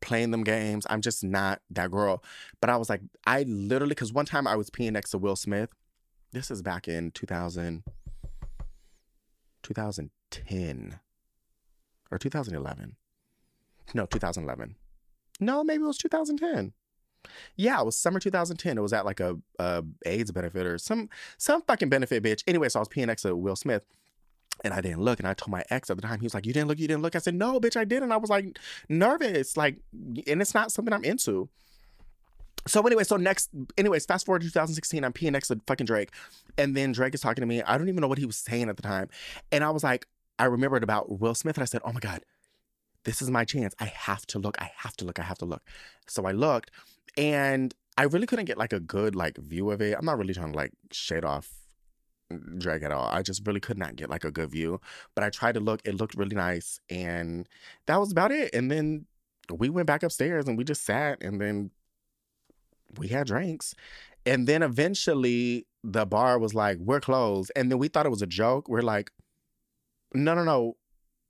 playing them games. I'm just not that girl. But I was like, I literally, because one time I was peeing next to Will Smith. This is back in 2000, 2010 or 2011. No, 2011. No, maybe it was 2010. Yeah, it was summer 2010. It was at like a, a AIDS benefit or some some fucking benefit, bitch. Anyway, so I was next to Will Smith. And I didn't look. And I told my ex at the time, he was like, You didn't look, you didn't look. I said, No, bitch, I didn't. And I was like nervous. Like, and it's not something I'm into. So anyway, so next, anyways, fast forward to 2016, I'm peeing next to fucking Drake. And then Drake is talking to me. I don't even know what he was saying at the time. And I was like, I remembered about Will Smith and I said, Oh my God, this is my chance. I have to look. I have to look. I have to look. So I looked and I really couldn't get like a good like view of it. I'm not really trying to like shade off Drake at all. I just really could not get like a good view. But I tried to look. It looked really nice. And that was about it. And then we went back upstairs and we just sat and then we had drinks. And then eventually the bar was like, we're closed. And then we thought it was a joke. We're like, no, no, no.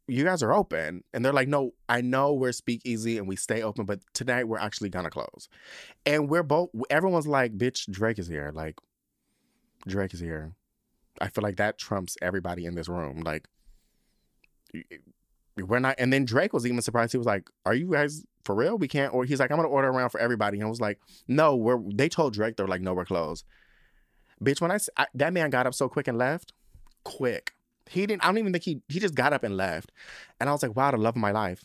You guys are open. And they're like, no, I know we're speakeasy and we stay open, but tonight we're actually gonna close. And we're both, everyone's like, bitch, Drake is here. Like, Drake is here. I feel like that trumps everybody in this room. Like, we're not. And then Drake was even surprised. He was like, "Are you guys for real? We can't." Or he's like, "I'm gonna order around for everybody." And I was like, "No, we're." They told Drake they're like, "No, we're closed." Bitch, when I, I that man got up so quick and left, quick. He didn't. I don't even think he. He just got up and left, and I was like, "Wow, the love of my life."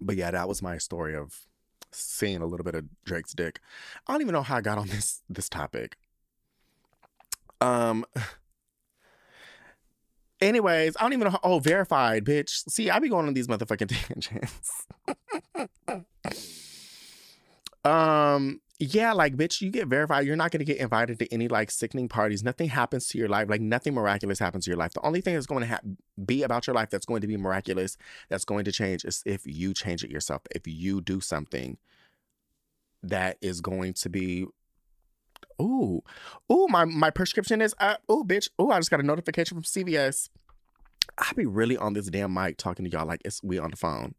But yeah, that was my story of seeing a little bit of Drake's dick. I don't even know how I got on this this topic. Um. Anyways, I don't even know. How, oh, verified, bitch. See, I be going on these motherfucking tangents. um. Yeah, like, bitch, you get verified. You're not gonna get invited to any like sickening parties. Nothing happens to your life. Like, nothing miraculous happens to your life. The only thing that's going to ha- be about your life that's going to be miraculous, that's going to change, is if you change it yourself. If you do something that is going to be Ooh, ooh, my my prescription is up. Ooh, bitch. Ooh, I just got a notification from CVS. I be really on this damn mic talking to y'all like it's we on the phone.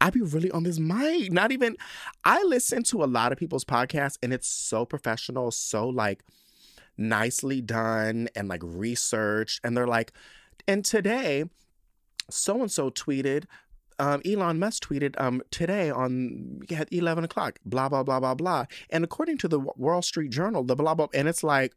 I be really on this mic. Not even. I listen to a lot of people's podcasts, and it's so professional, so like nicely done, and like researched. And they're like, and today, so and so tweeted um, Elon Musk tweeted um, today on at 11 o'clock, blah, blah, blah, blah, blah. And according to the Wall Street Journal, the blah, blah, and it's like,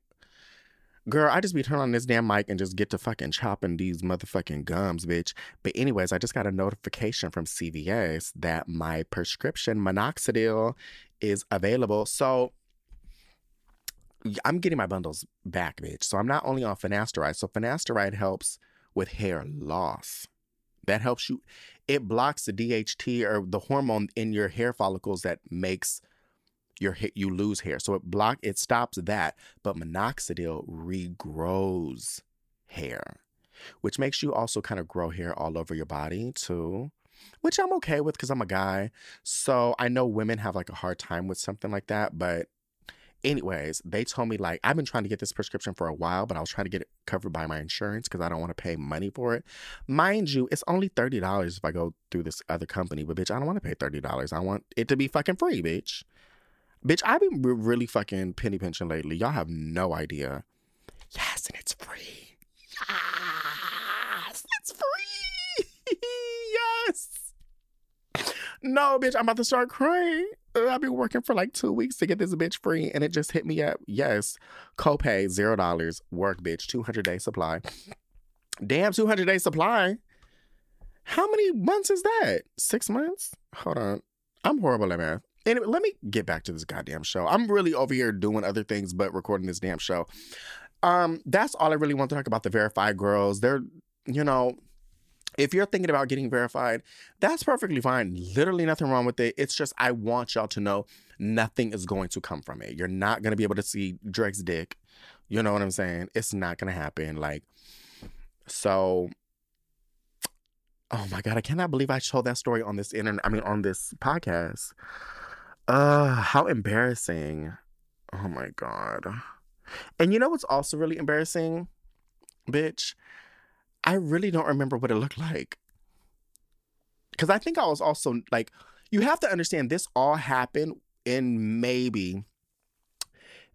girl, I just be turning on this damn mic and just get to fucking chopping these motherfucking gums, bitch. But, anyways, I just got a notification from CVS that my prescription minoxidil is available. So, I'm getting my bundles back, bitch. So, I'm not only on finasteride. So, finasteride helps with hair loss. That helps you it blocks the DHT or the hormone in your hair follicles that makes your you lose hair. So it block it stops that, but minoxidil regrows hair, which makes you also kind of grow hair all over your body too. Which I'm okay with because I'm a guy. So I know women have like a hard time with something like that, but Anyways, they told me like I've been trying to get this prescription for a while, but I was trying to get it covered by my insurance because I don't want to pay money for it. Mind you, it's only thirty dollars if I go through this other company, but bitch, I don't want to pay thirty dollars. I want it to be fucking free, bitch. Bitch, I've been really fucking penny pinching lately. Y'all have no idea. Yes, and it's free. Yes, it's free. yes. No, bitch, I'm about to start crying. I've been working for like two weeks to get this bitch free, and it just hit me up. Yes, copay zero dollars. Work, bitch, two hundred day supply. Damn, two hundred day supply. How many months is that? Six months? Hold on, I'm horrible at math. Anyway, let me get back to this goddamn show. I'm really over here doing other things but recording this damn show. Um, that's all I really want to talk about. The verified girls. They're, you know, if you're thinking about getting verified, that's perfectly fine. Literally nothing wrong with it. It's just I want y'all to know nothing is going to come from it. You're not going to be able to see Drake's dick. You know what I'm saying? It's not going to happen. Like, so Oh my god, I cannot believe I told that story on this internet. I mean, on this podcast. Uh, how embarrassing. Oh my god. And you know what's also really embarrassing, bitch? I really don't remember what it looked like. Cuz I think I was also like you have to understand this all happened in maybe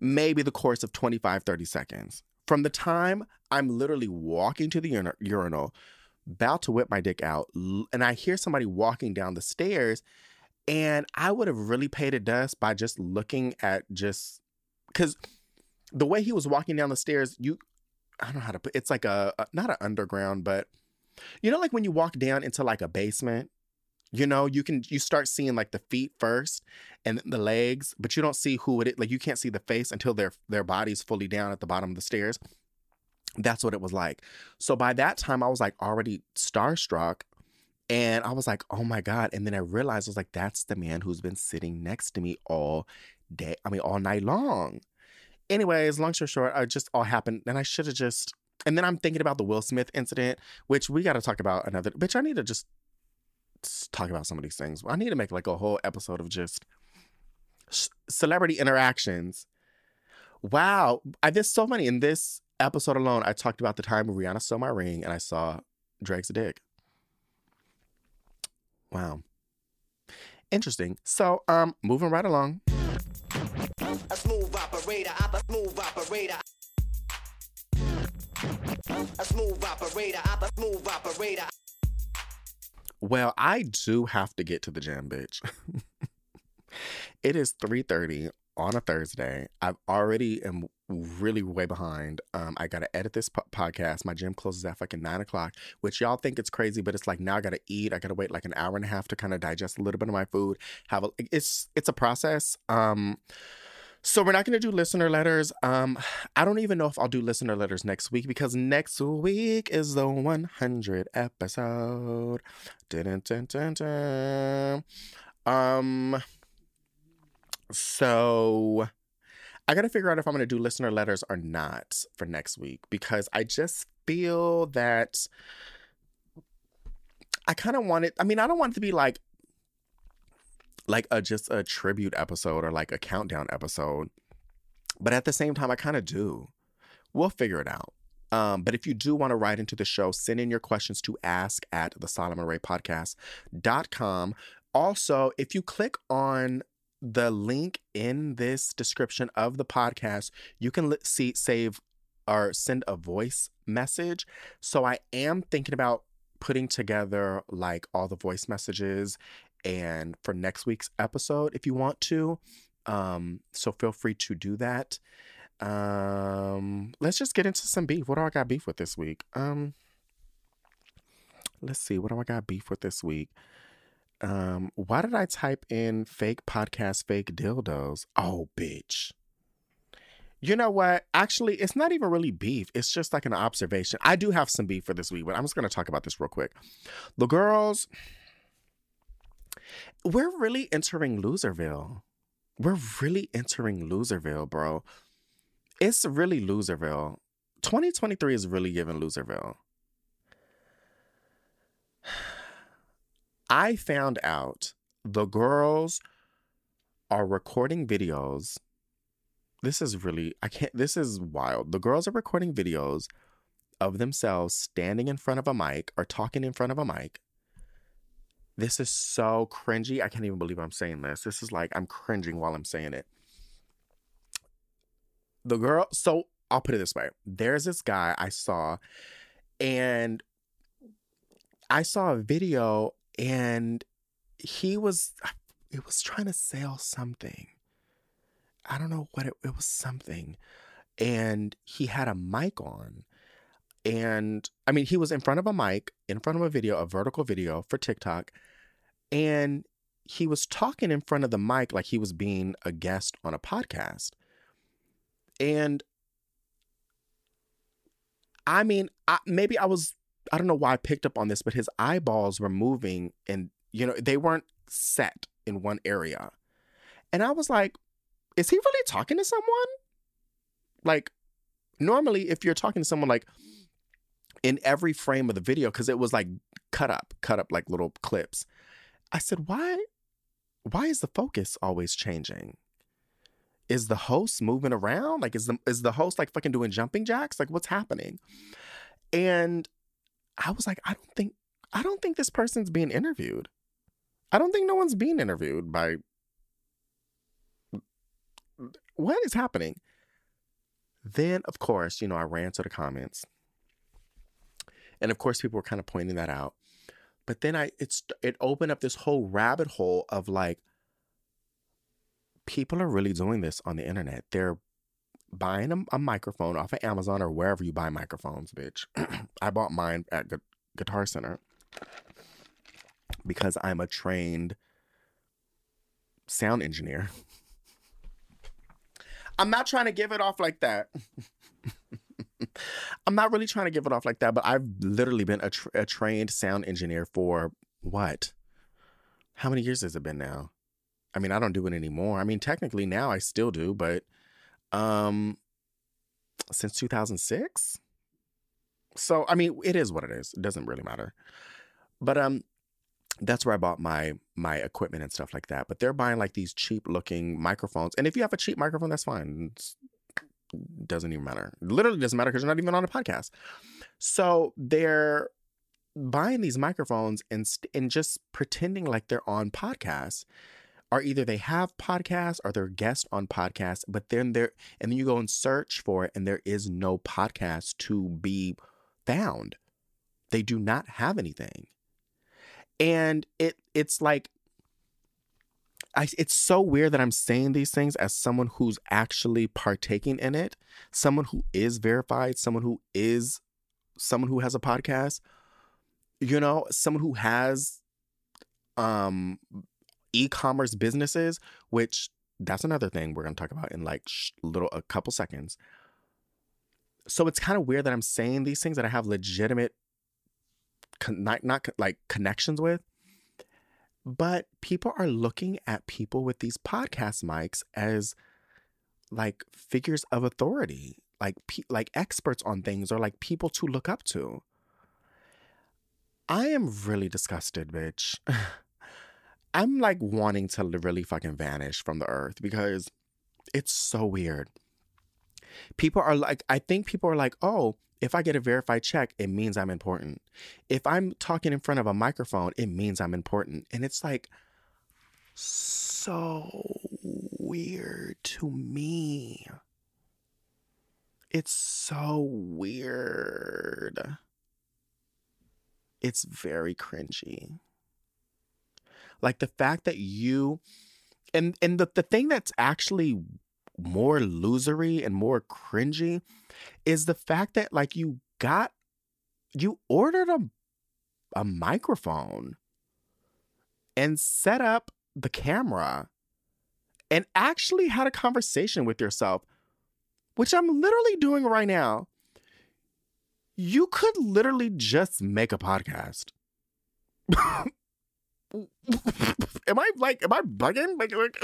maybe the course of 25 30 seconds. From the time I'm literally walking to the ur- urinal, about to whip my dick out, and I hear somebody walking down the stairs, and I would have really paid a dust by just looking at just because the way he was walking down the stairs, you I don't know how to put it's like a, a not an underground, but you know, like when you walk down into like a basement, you know, you can you start seeing like the feet first and the legs, but you don't see who it is. Like you can't see the face until their their body's fully down at the bottom of the stairs. That's what it was like. So by that time, I was like already starstruck. And I was like, oh my God. And then I realized I was like, that's the man who's been sitting next to me all day. I mean, all night long. Anyways, long story short, it just all happened. And I should have just, and then I'm thinking about the Will Smith incident, which we got to talk about another, bitch, I need to just talk about some of these things. I need to make like a whole episode of just celebrity interactions. Wow. I, there's so many in this episode alone, I talked about the time Rihanna stole my ring and I saw Drake's dick. Wow. Interesting. So, um, moving right along. A smooth operator, a smooth operator. A smooth operator, a smooth operator. Well, I do have to get to the gym, bitch. it is 3:30 on a Thursday. I've already am really way behind. Um, I got to edit this po- podcast. My gym closes at fucking nine o'clock, which y'all think it's crazy, but it's like now I got to eat. I got to wait like an hour and a half to kind of digest a little bit of my food. Have a it's it's a process. Um, so we're not going to do listener letters. Um, I don't even know if I'll do listener letters next week because next week is the 100 episode. Dun, dun, dun, dun. Um, so I got to figure out if I'm going to do listener letters or not for next week because I just feel that I kind of want it. I mean, I don't want it to be like like a just a tribute episode or like a countdown episode. But at the same time, I kind of do. We'll figure it out. Um, but if you do want to write into the show, send in your questions to ask at the Solomon Ray podcast.com. Also, if you click on the link in this description of the podcast, you can see save or send a voice message. So I am thinking about putting together like all the voice messages and for next week's episode if you want to. Um, so feel free to do that. Um, let's just get into some beef. What do I got beef with this week? Um, let's see. What do I got beef with this week? Um, why did I type in fake podcast, fake dildos? Oh, bitch. You know what? Actually, it's not even really beef. It's just like an observation. I do have some beef for this week, but I'm just going to talk about this real quick. The girls, we're really entering Loserville. We're really entering Loserville, bro. It's really Loserville. 2023 is really giving Loserville. I found out the girls are recording videos. This is really, I can't, this is wild. The girls are recording videos of themselves standing in front of a mic or talking in front of a mic. This is so cringy. I can't even believe I'm saying this. This is like I'm cringing while I'm saying it. The girl, so I'll put it this way there's this guy I saw, and I saw a video and he was it was trying to sell something. I don't know what it, it was something. And he had a mic on. And I mean, he was in front of a mic, in front of a video, a vertical video for TikTok. And he was talking in front of the mic like he was being a guest on a podcast. And I mean, I, maybe I was I don't know why I picked up on this, but his eyeballs were moving and, you know, they weren't set in one area. And I was like, is he really talking to someone? Like, normally, if you're talking to someone, like, in every frame of the video, because it was like cut up, cut up like little clips. I said, why, why is the focus always changing? Is the host moving around? Like, is the is the host like fucking doing jumping jacks? Like, what's happening? And I was like, I don't think, I don't think this person's being interviewed. I don't think no one's being interviewed by. What is happening? Then, of course, you know, I ran to the comments. And of course, people were kind of pointing that out. But then I it's it opened up this whole rabbit hole of like people are really doing this on the internet. They're buying a, a microphone off of Amazon or wherever you buy microphones, bitch. I bought mine at Gu- Guitar Center because I'm a trained sound engineer. I'm not trying to give it off like that. I'm not really trying to give it off like that, but I've literally been a, tra- a trained sound engineer for what? How many years has it been now? I mean, I don't do it anymore. I mean, technically now I still do, but um since 2006. So, I mean, it is what it is. It doesn't really matter. But um that's where I bought my my equipment and stuff like that. But they're buying like these cheap looking microphones. And if you have a cheap microphone, that's fine. It's, doesn't even matter. Literally doesn't matter because you're not even on a podcast. So they're buying these microphones and st- and just pretending like they're on podcasts. Or either they have podcasts or they're guests on podcasts, but then they're and then you go and search for it and there is no podcast to be found. They do not have anything and it it's like I, it's so weird that I'm saying these things as someone who's actually partaking in it, someone who is verified, someone who is someone who has a podcast, you know, someone who has um e-commerce businesses, which that's another thing we're going to talk about in like sh- little a couple seconds. So it's kind of weird that I'm saying these things that I have legitimate con- not, not like connections with. But people are looking at people with these podcast mics as like figures of authority, like pe- like experts on things or like people to look up to. I am really disgusted, bitch. I'm like wanting to really fucking vanish from the earth because it's so weird. People are like, I think people are like, oh, if I get a verified check, it means I'm important. If I'm talking in front of a microphone, it means I'm important. And it's like so weird to me. It's so weird. It's very cringy. Like the fact that you and and the, the thing that's actually more losery and more cringy is the fact that like you got you ordered a a microphone and set up the camera and actually had a conversation with yourself which I'm literally doing right now. You could literally just make a podcast. Am I like am I bugging? Like, like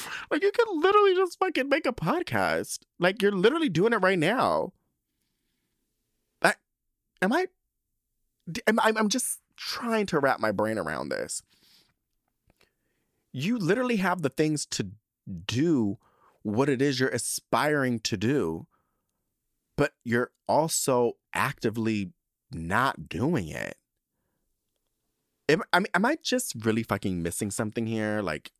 like you can literally just fucking make a podcast. Like you're literally doing it right now. I, am I? Am? I'm just trying to wrap my brain around this. You literally have the things to do what it is you're aspiring to do, but you're also actively not doing it. Am, I mean, am I just really fucking missing something here? Like,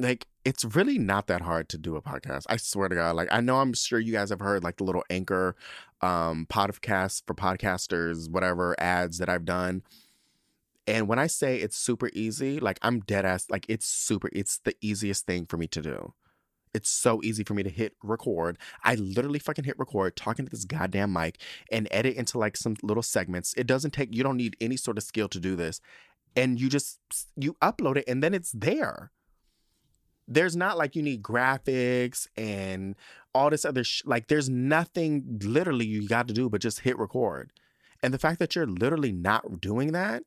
like it's really not that hard to do a podcast. I swear to God. Like I know I'm sure you guys have heard like the little anchor um podcast for podcasters, whatever ads that I've done. And when I say it's super easy, like I'm dead ass, like it's super, it's the easiest thing for me to do. It's so easy for me to hit record. I literally fucking hit record talking to this goddamn mic and edit into like some little segments. It doesn't take, you don't need any sort of skill to do this. And you just, you upload it and then it's there there's not like you need graphics and all this other sh- like there's nothing literally you got to do but just hit record. And the fact that you're literally not doing that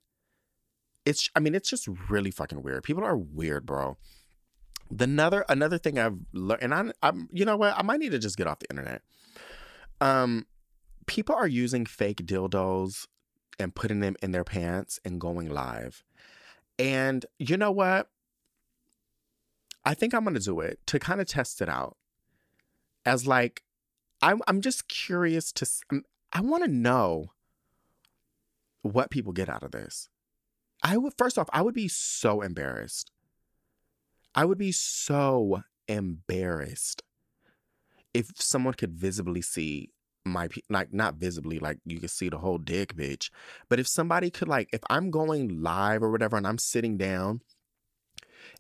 it's i mean it's just really fucking weird. People are weird bro. The another another thing i've learned and I, i'm you know what? I might need to just get off the internet. Um people are using fake dildos and putting them in their pants and going live. And you know what? I think I'm going to do it to kind of test it out. As like, I'm, I'm just curious to, I want to know what people get out of this. I would, first off, I would be so embarrassed. I would be so embarrassed if someone could visibly see my like not visibly like you could see the whole dick bitch but if somebody could like if i'm going live or whatever and i'm sitting down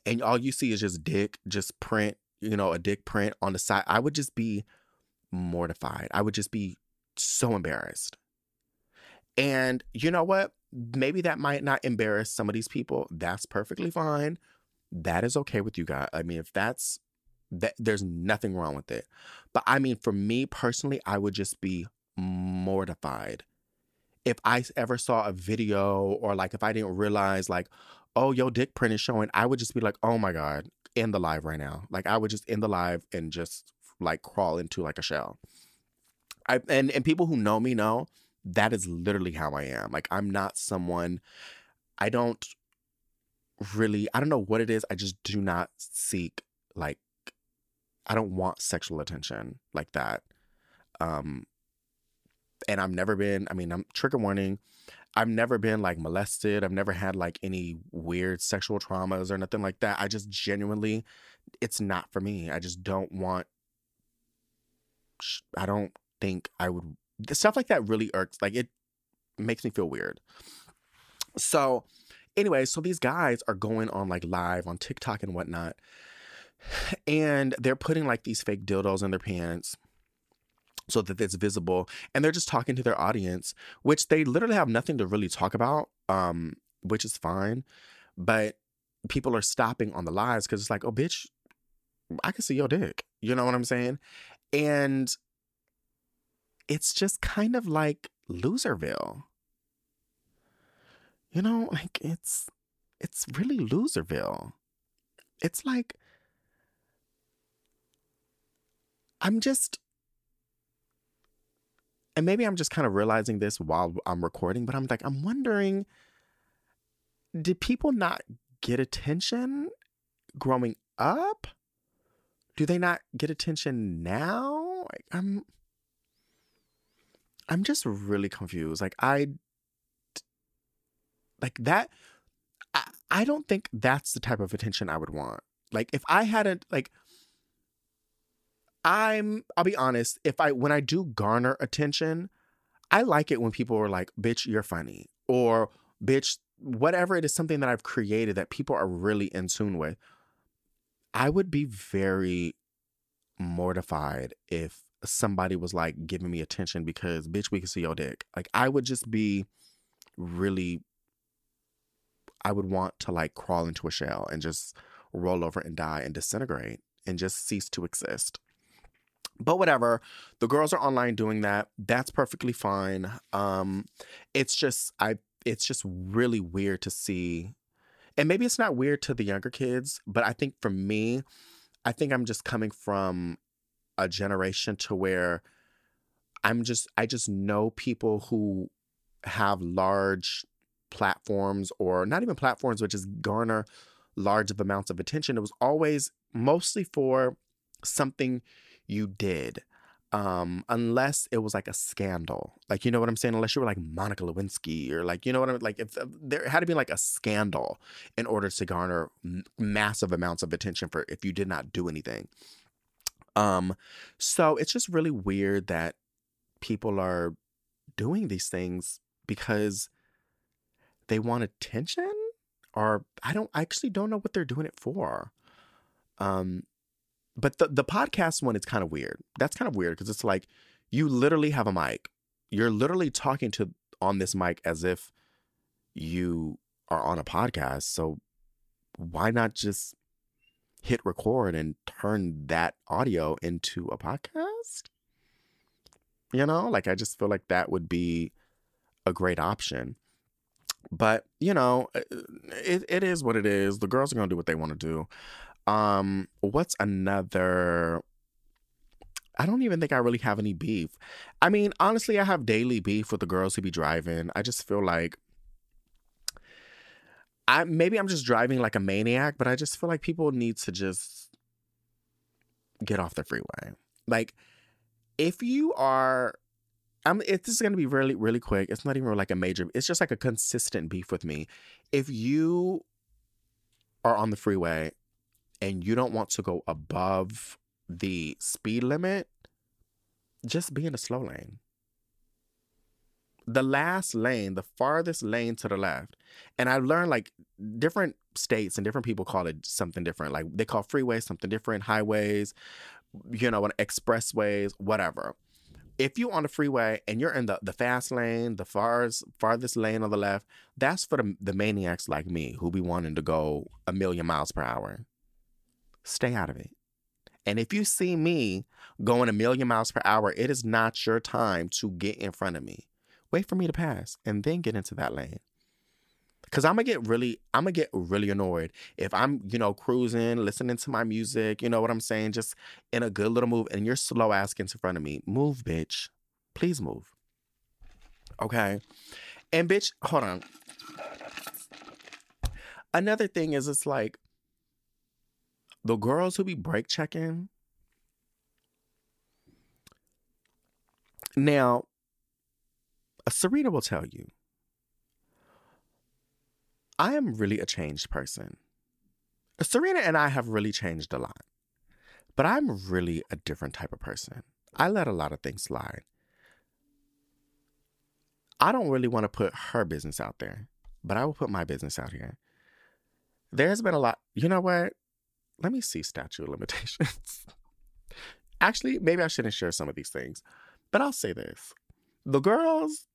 and all you see is just dick just print you know a dick print on the side i would just be mortified. I would just be so embarrassed. And you know what? Maybe that might not embarrass some of these people. That's perfectly fine. That is okay with you guys i mean if that's that there's nothing wrong with it. But I mean, for me personally, I would just be mortified. If I ever saw a video or like if I didn't realize like, oh, your dick print is showing. I would just be like, oh my god, end the live right now. Like I would just end the live and just like crawl into like a shell. I and and people who know me know that is literally how I am. Like I'm not someone. I don't really. I don't know what it is. I just do not seek like I don't want sexual attention like that. Um, and I've never been, I mean, I'm trigger warning. I've never been like molested. I've never had like any weird sexual traumas or nothing like that. I just genuinely, it's not for me. I just don't want, I don't think I would, stuff like that really irks. Like it makes me feel weird. So, anyway, so these guys are going on like live on TikTok and whatnot and they're putting like these fake dildos in their pants so that it's visible and they're just talking to their audience which they literally have nothing to really talk about um which is fine but people are stopping on the lives because it's like oh bitch i can see your dick you know what i'm saying? And it's just kind of like loserville. You know like it's it's really loserville. It's like I'm just, and maybe I'm just kind of realizing this while I'm recording, but I'm like, I'm wondering, did people not get attention growing up? Do they not get attention now? Like, I'm, I'm just really confused. Like, I, like that, I, I don't think that's the type of attention I would want. Like, if I hadn't, like, I'm I'll be honest, if I when I do garner attention, I like it when people are like, "Bitch, you're funny." Or "Bitch, whatever it is something that I've created that people are really in tune with." I would be very mortified if somebody was like giving me attention because bitch we can see your dick. Like I would just be really I would want to like crawl into a shell and just roll over and die and disintegrate and just cease to exist. But whatever, the girls are online doing that. That's perfectly fine. Um, it's just I it's just really weird to see. And maybe it's not weird to the younger kids, but I think for me, I think I'm just coming from a generation to where I'm just I just know people who have large platforms or not even platforms, but just garner large amounts of attention. It was always mostly for something you did. Um, unless it was like a scandal, like you know what I'm saying. Unless you were like Monica Lewinsky or like you know what I'm like. If uh, there had to be like a scandal in order to garner m- massive amounts of attention for if you did not do anything. Um, so it's just really weird that people are doing these things because they want attention, or I don't I actually don't know what they're doing it for. Um, but the the podcast one is kind of weird. That's kind of weird because it's like you literally have a mic. You're literally talking to on this mic as if you are on a podcast. So why not just hit record and turn that audio into a podcast? You know, like I just feel like that would be a great option. But, you know, uh, it, it is what it is. The girls are going to do what they want to do. Um, what's another I don't even think I really have any beef. I mean, honestly, I have daily beef with the girls who be driving. I just feel like I maybe I'm just driving like a maniac, but I just feel like people need to just get off the freeway. Like if you are I'm it, this is gonna be really, really quick. It's not even like a major, it's just like a consistent beef with me. If you are on the freeway and you don't want to go above the speed limit, just be in the slow lane. The last lane, the farthest lane to the left. And I've learned like different states and different people call it something different. Like they call freeways something different, highways, you know, expressways, whatever. If you're on the freeway and you're in the, the fast lane, the farthest farthest lane on the left, that's for the, the maniacs like me who be wanting to go a million miles per hour. Stay out of it. And if you see me going a million miles per hour, it is not your time to get in front of me. Wait for me to pass and then get into that lane. Cause I'm gonna get really, I'm gonna get really annoyed if I'm, you know, cruising, listening to my music, you know what I'm saying, just in a good little move, and you're slow ass in front of me. Move, bitch. Please move. Okay. And bitch, hold on. Another thing is it's like the girls who be brake checking. Now, uh, Serena will tell you, I am really a changed person. Uh, Serena and I have really changed a lot, but I'm really a different type of person. I let a lot of things slide. I don't really want to put her business out there, but I will put my business out here. There's been a lot, you know what? Let me see statute limitations. Actually, maybe I shouldn't share some of these things, but I'll say this. The girls,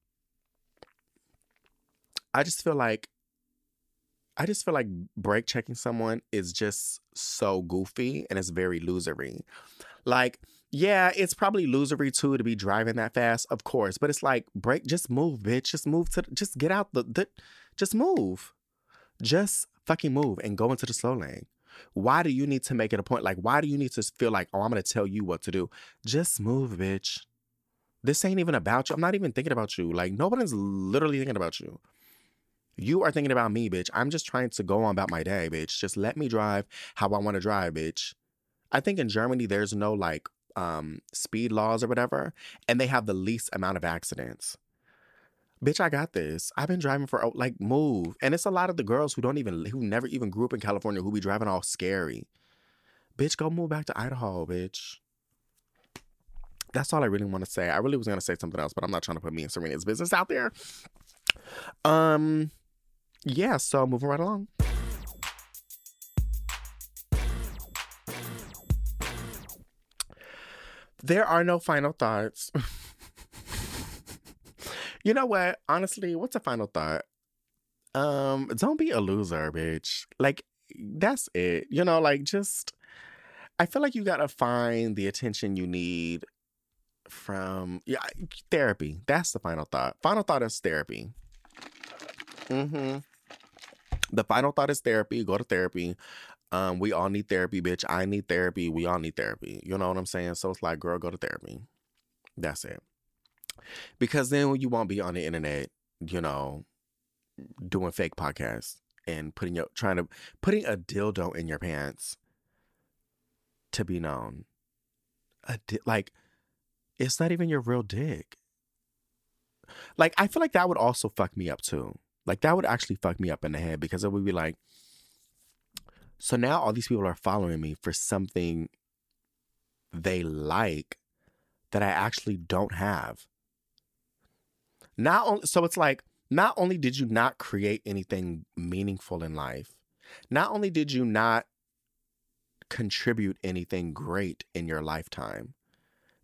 I just feel like I just feel like brake checking someone is just so goofy and it's very losery. Like, yeah, it's probably losery too to be driving that fast, of course, but it's like break, just move, bitch. Just move to, just get out the, the just move. Just fucking move and go into the slow lane. Why do you need to make it a point? Like, why do you need to feel like, oh, I'm gonna tell you what to do? Just move, bitch. This ain't even about you. I'm not even thinking about you. Like, nobody's literally thinking about you. You are thinking about me, bitch. I'm just trying to go on about my day, bitch. Just let me drive how I want to drive, bitch. I think in Germany there's no like um speed laws or whatever, and they have the least amount of accidents. Bitch, I got this. I've been driving for oh, like move. And it's a lot of the girls who don't even who never even grew up in California who be driving all scary. Bitch, go move back to Idaho, bitch. That's all I really want to say. I really was gonna say something else, but I'm not trying to put me and Serena's business out there. Um yeah, so moving right along. There are no final thoughts. you know what? Honestly, what's a final thought? Um, don't be a loser, bitch. Like that's it. You know, like just I feel like you gotta find the attention you need from yeah therapy. That's the final thought. Final thought is therapy. Mm-hmm. The final thought is therapy. Go to therapy. Um, we all need therapy, bitch. I need therapy. We all need therapy. You know what I'm saying? So it's like, girl, go to therapy. That's it. Because then you won't be on the internet, you know, doing fake podcasts and putting your trying to putting a dildo in your pants to be known. A di- like it's not even your real dick. Like I feel like that would also fuck me up too. Like that would actually fuck me up in the head because it would be like, so now all these people are following me for something they like that I actually don't have. Not only, so it's like, not only did you not create anything meaningful in life, not only did you not contribute anything great in your lifetime,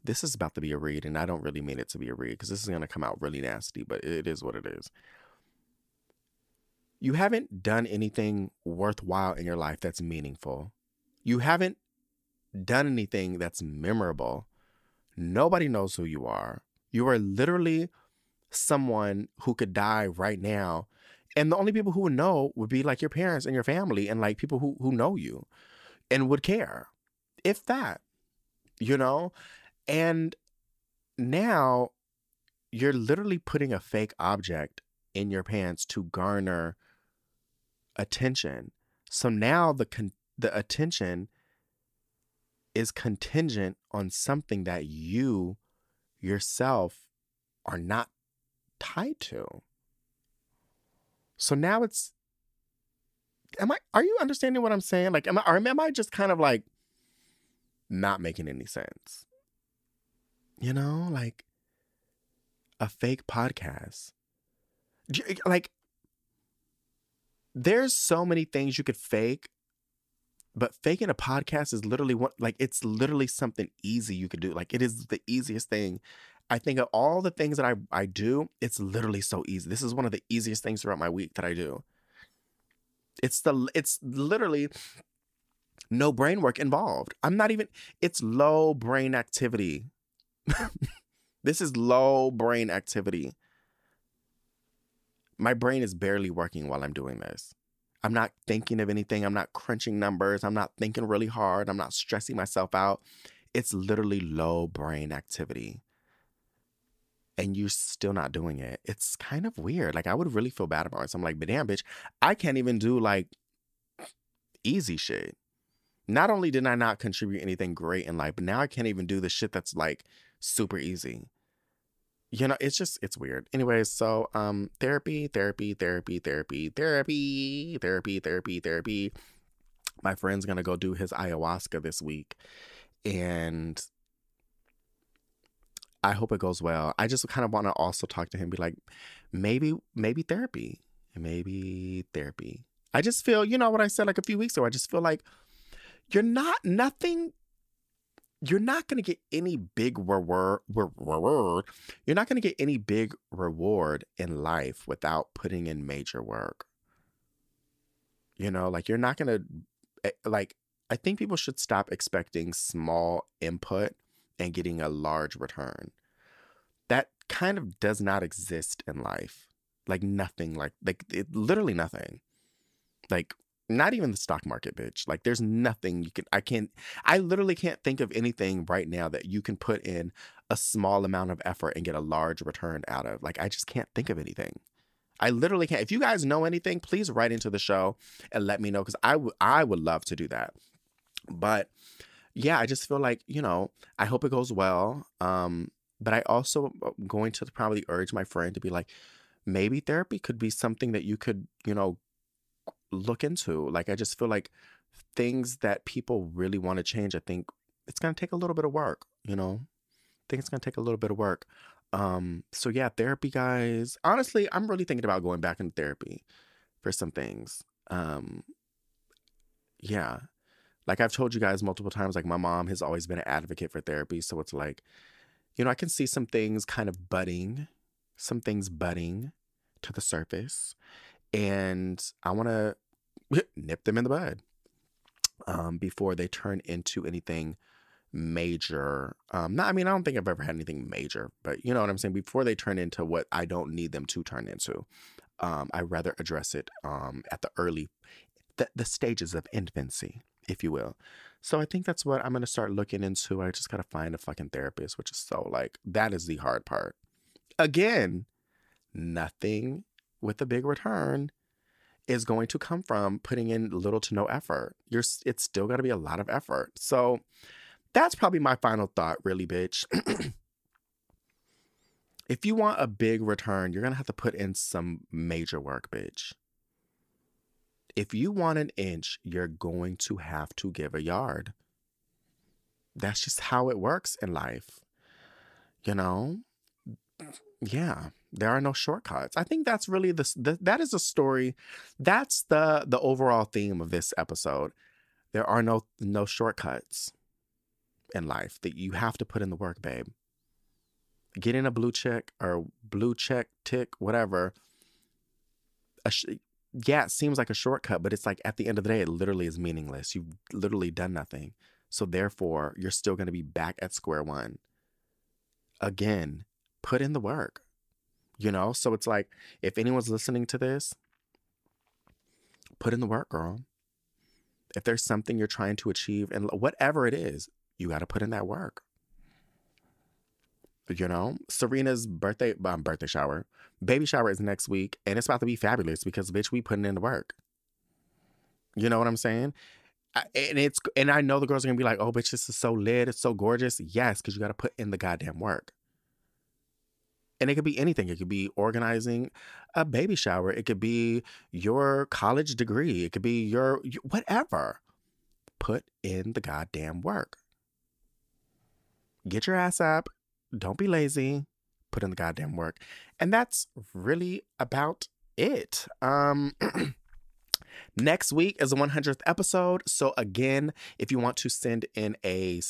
this is about to be a read, and I don't really mean it to be a read because this is going to come out really nasty, but it is what it is you haven't done anything worthwhile in your life that's meaningful. You haven't done anything that's memorable. Nobody knows who you are. You are literally someone who could die right now. And the only people who would know would be like your parents and your family and like people who, who know you and would care. If that, you know? And now you're literally putting a fake object in your pants to garner attention. So now the con- the attention is contingent on something that you yourself are not tied to. So now it's am I are you understanding what I'm saying? Like am I or am I just kind of like not making any sense? You know, like a fake podcast. Like there's so many things you could fake but faking a podcast is literally what like it's literally something easy you could do like it is the easiest thing i think of all the things that i i do it's literally so easy this is one of the easiest things throughout my week that i do it's the it's literally no brain work involved i'm not even it's low brain activity this is low brain activity my brain is barely working while i'm doing this I'm not thinking of anything. I'm not crunching numbers. I'm not thinking really hard. I'm not stressing myself out. It's literally low brain activity and you're still not doing it. It's kind of weird. Like I would really feel bad about it. So I'm like, but damn, bitch, I can't even do like easy shit. Not only did I not contribute anything great in life, but now I can't even do the shit that's like super easy. You know, it's just it's weird. Anyways, so um therapy, therapy, therapy, therapy, therapy, therapy, therapy, therapy. My friend's gonna go do his ayahuasca this week. And i hope it goes well i just kind of want to also talk to him be like maybe maybe therapy maybe therapy i just feel you know what i said like a few weeks ago i just feel like you're not nothing you're not going to get any big reward. You're not going to get any big reward in life without putting in major work. You know, like you're not going to eh, like I think people should stop expecting small input and getting a large return. That kind of does not exist in life. Like nothing like like it, literally nothing. Like not even the stock market, bitch. Like there's nothing you can I can't I literally can't think of anything right now that you can put in a small amount of effort and get a large return out of. Like I just can't think of anything. I literally can't. If you guys know anything, please write into the show and let me know because I, w- I would love to do that. But yeah, I just feel like, you know, I hope it goes well. Um, but I also am uh, going to probably urge my friend to be like, maybe therapy could be something that you could, you know, look into. Like, I just feel like things that people really want to change, I think it's going to take a little bit of work, you know? I think it's going to take a little bit of work. Um, so yeah, therapy guys. Honestly, I'm really thinking about going back into therapy for some things. Um, yeah. Like I've told you guys multiple times, like my mom has always been an advocate for therapy. So it's like, you know, I can see some things kind of budding, some things budding to the surface. And I want to nip them in the bud um, before they turn into anything major. Um, not, I mean, I don't think I've ever had anything major, but you know what I'm saying? Before they turn into what I don't need them to turn into, um, I rather address it um, at the early, the, the stages of infancy, if you will. So I think that's what I'm to start looking into. I just got to find a fucking therapist, which is so like, that is the hard part. Again, nothing with a big return is going to come from putting in little to no effort. You're it's still got to be a lot of effort. So that's probably my final thought, really, bitch. if you want a big return, you're to have to put in some major work, bitch. If you want an inch, you're going to have to give a yard. That's just how it works in life. You know? Yeah there are no shortcuts. I think that's really the, the that is a story. That's the the overall theme of this episode. There are no no shortcuts in life that you have to put in the work, babe. Getting a blue check or blue check tick, whatever. Sh- yeah, it seems like a shortcut, but it's like at the end of the day, it literally is meaningless. You've literally done nothing. So therefore, you're still going to be back at square one. Again, put in the work you know? So it's like, if anyone's listening to this, put in the work, girl. If there's something you're trying to achieve, and whatever it is, you got to put in that work. You know, Serena's birthday um, birthday shower, baby shower is next week, and it's about to be fabulous because bitch, we putting in the work. You know what I'm saying? I- And it's and I know the girls are gonna be like, "Oh, bitch, this is so lit, it's so gorgeous." Yes, because you got to put in the goddamn work. And it could be anything. It could be organizing a baby shower. It could be your college degree. It could be your whatever. Put in the goddamn work. Get your ass up. Don't be lazy. Put in the goddamn work. And that's really about it. Um Next week is the 100th episode. So again, if you want to send in a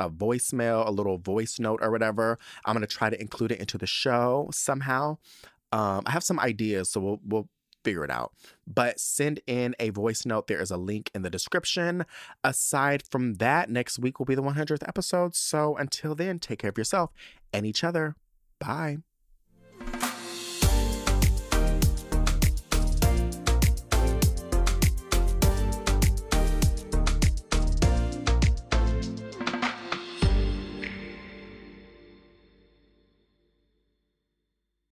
a voicemail, a little voice note or whatever, I'm going to try to include it into the show somehow. Um, I have some ideas, so we'll we'll figure it out. But send in a voice note. There is a link in the description. Aside from that, next week will be the 100th episode. So until then, take care of yourself and each other. Bye.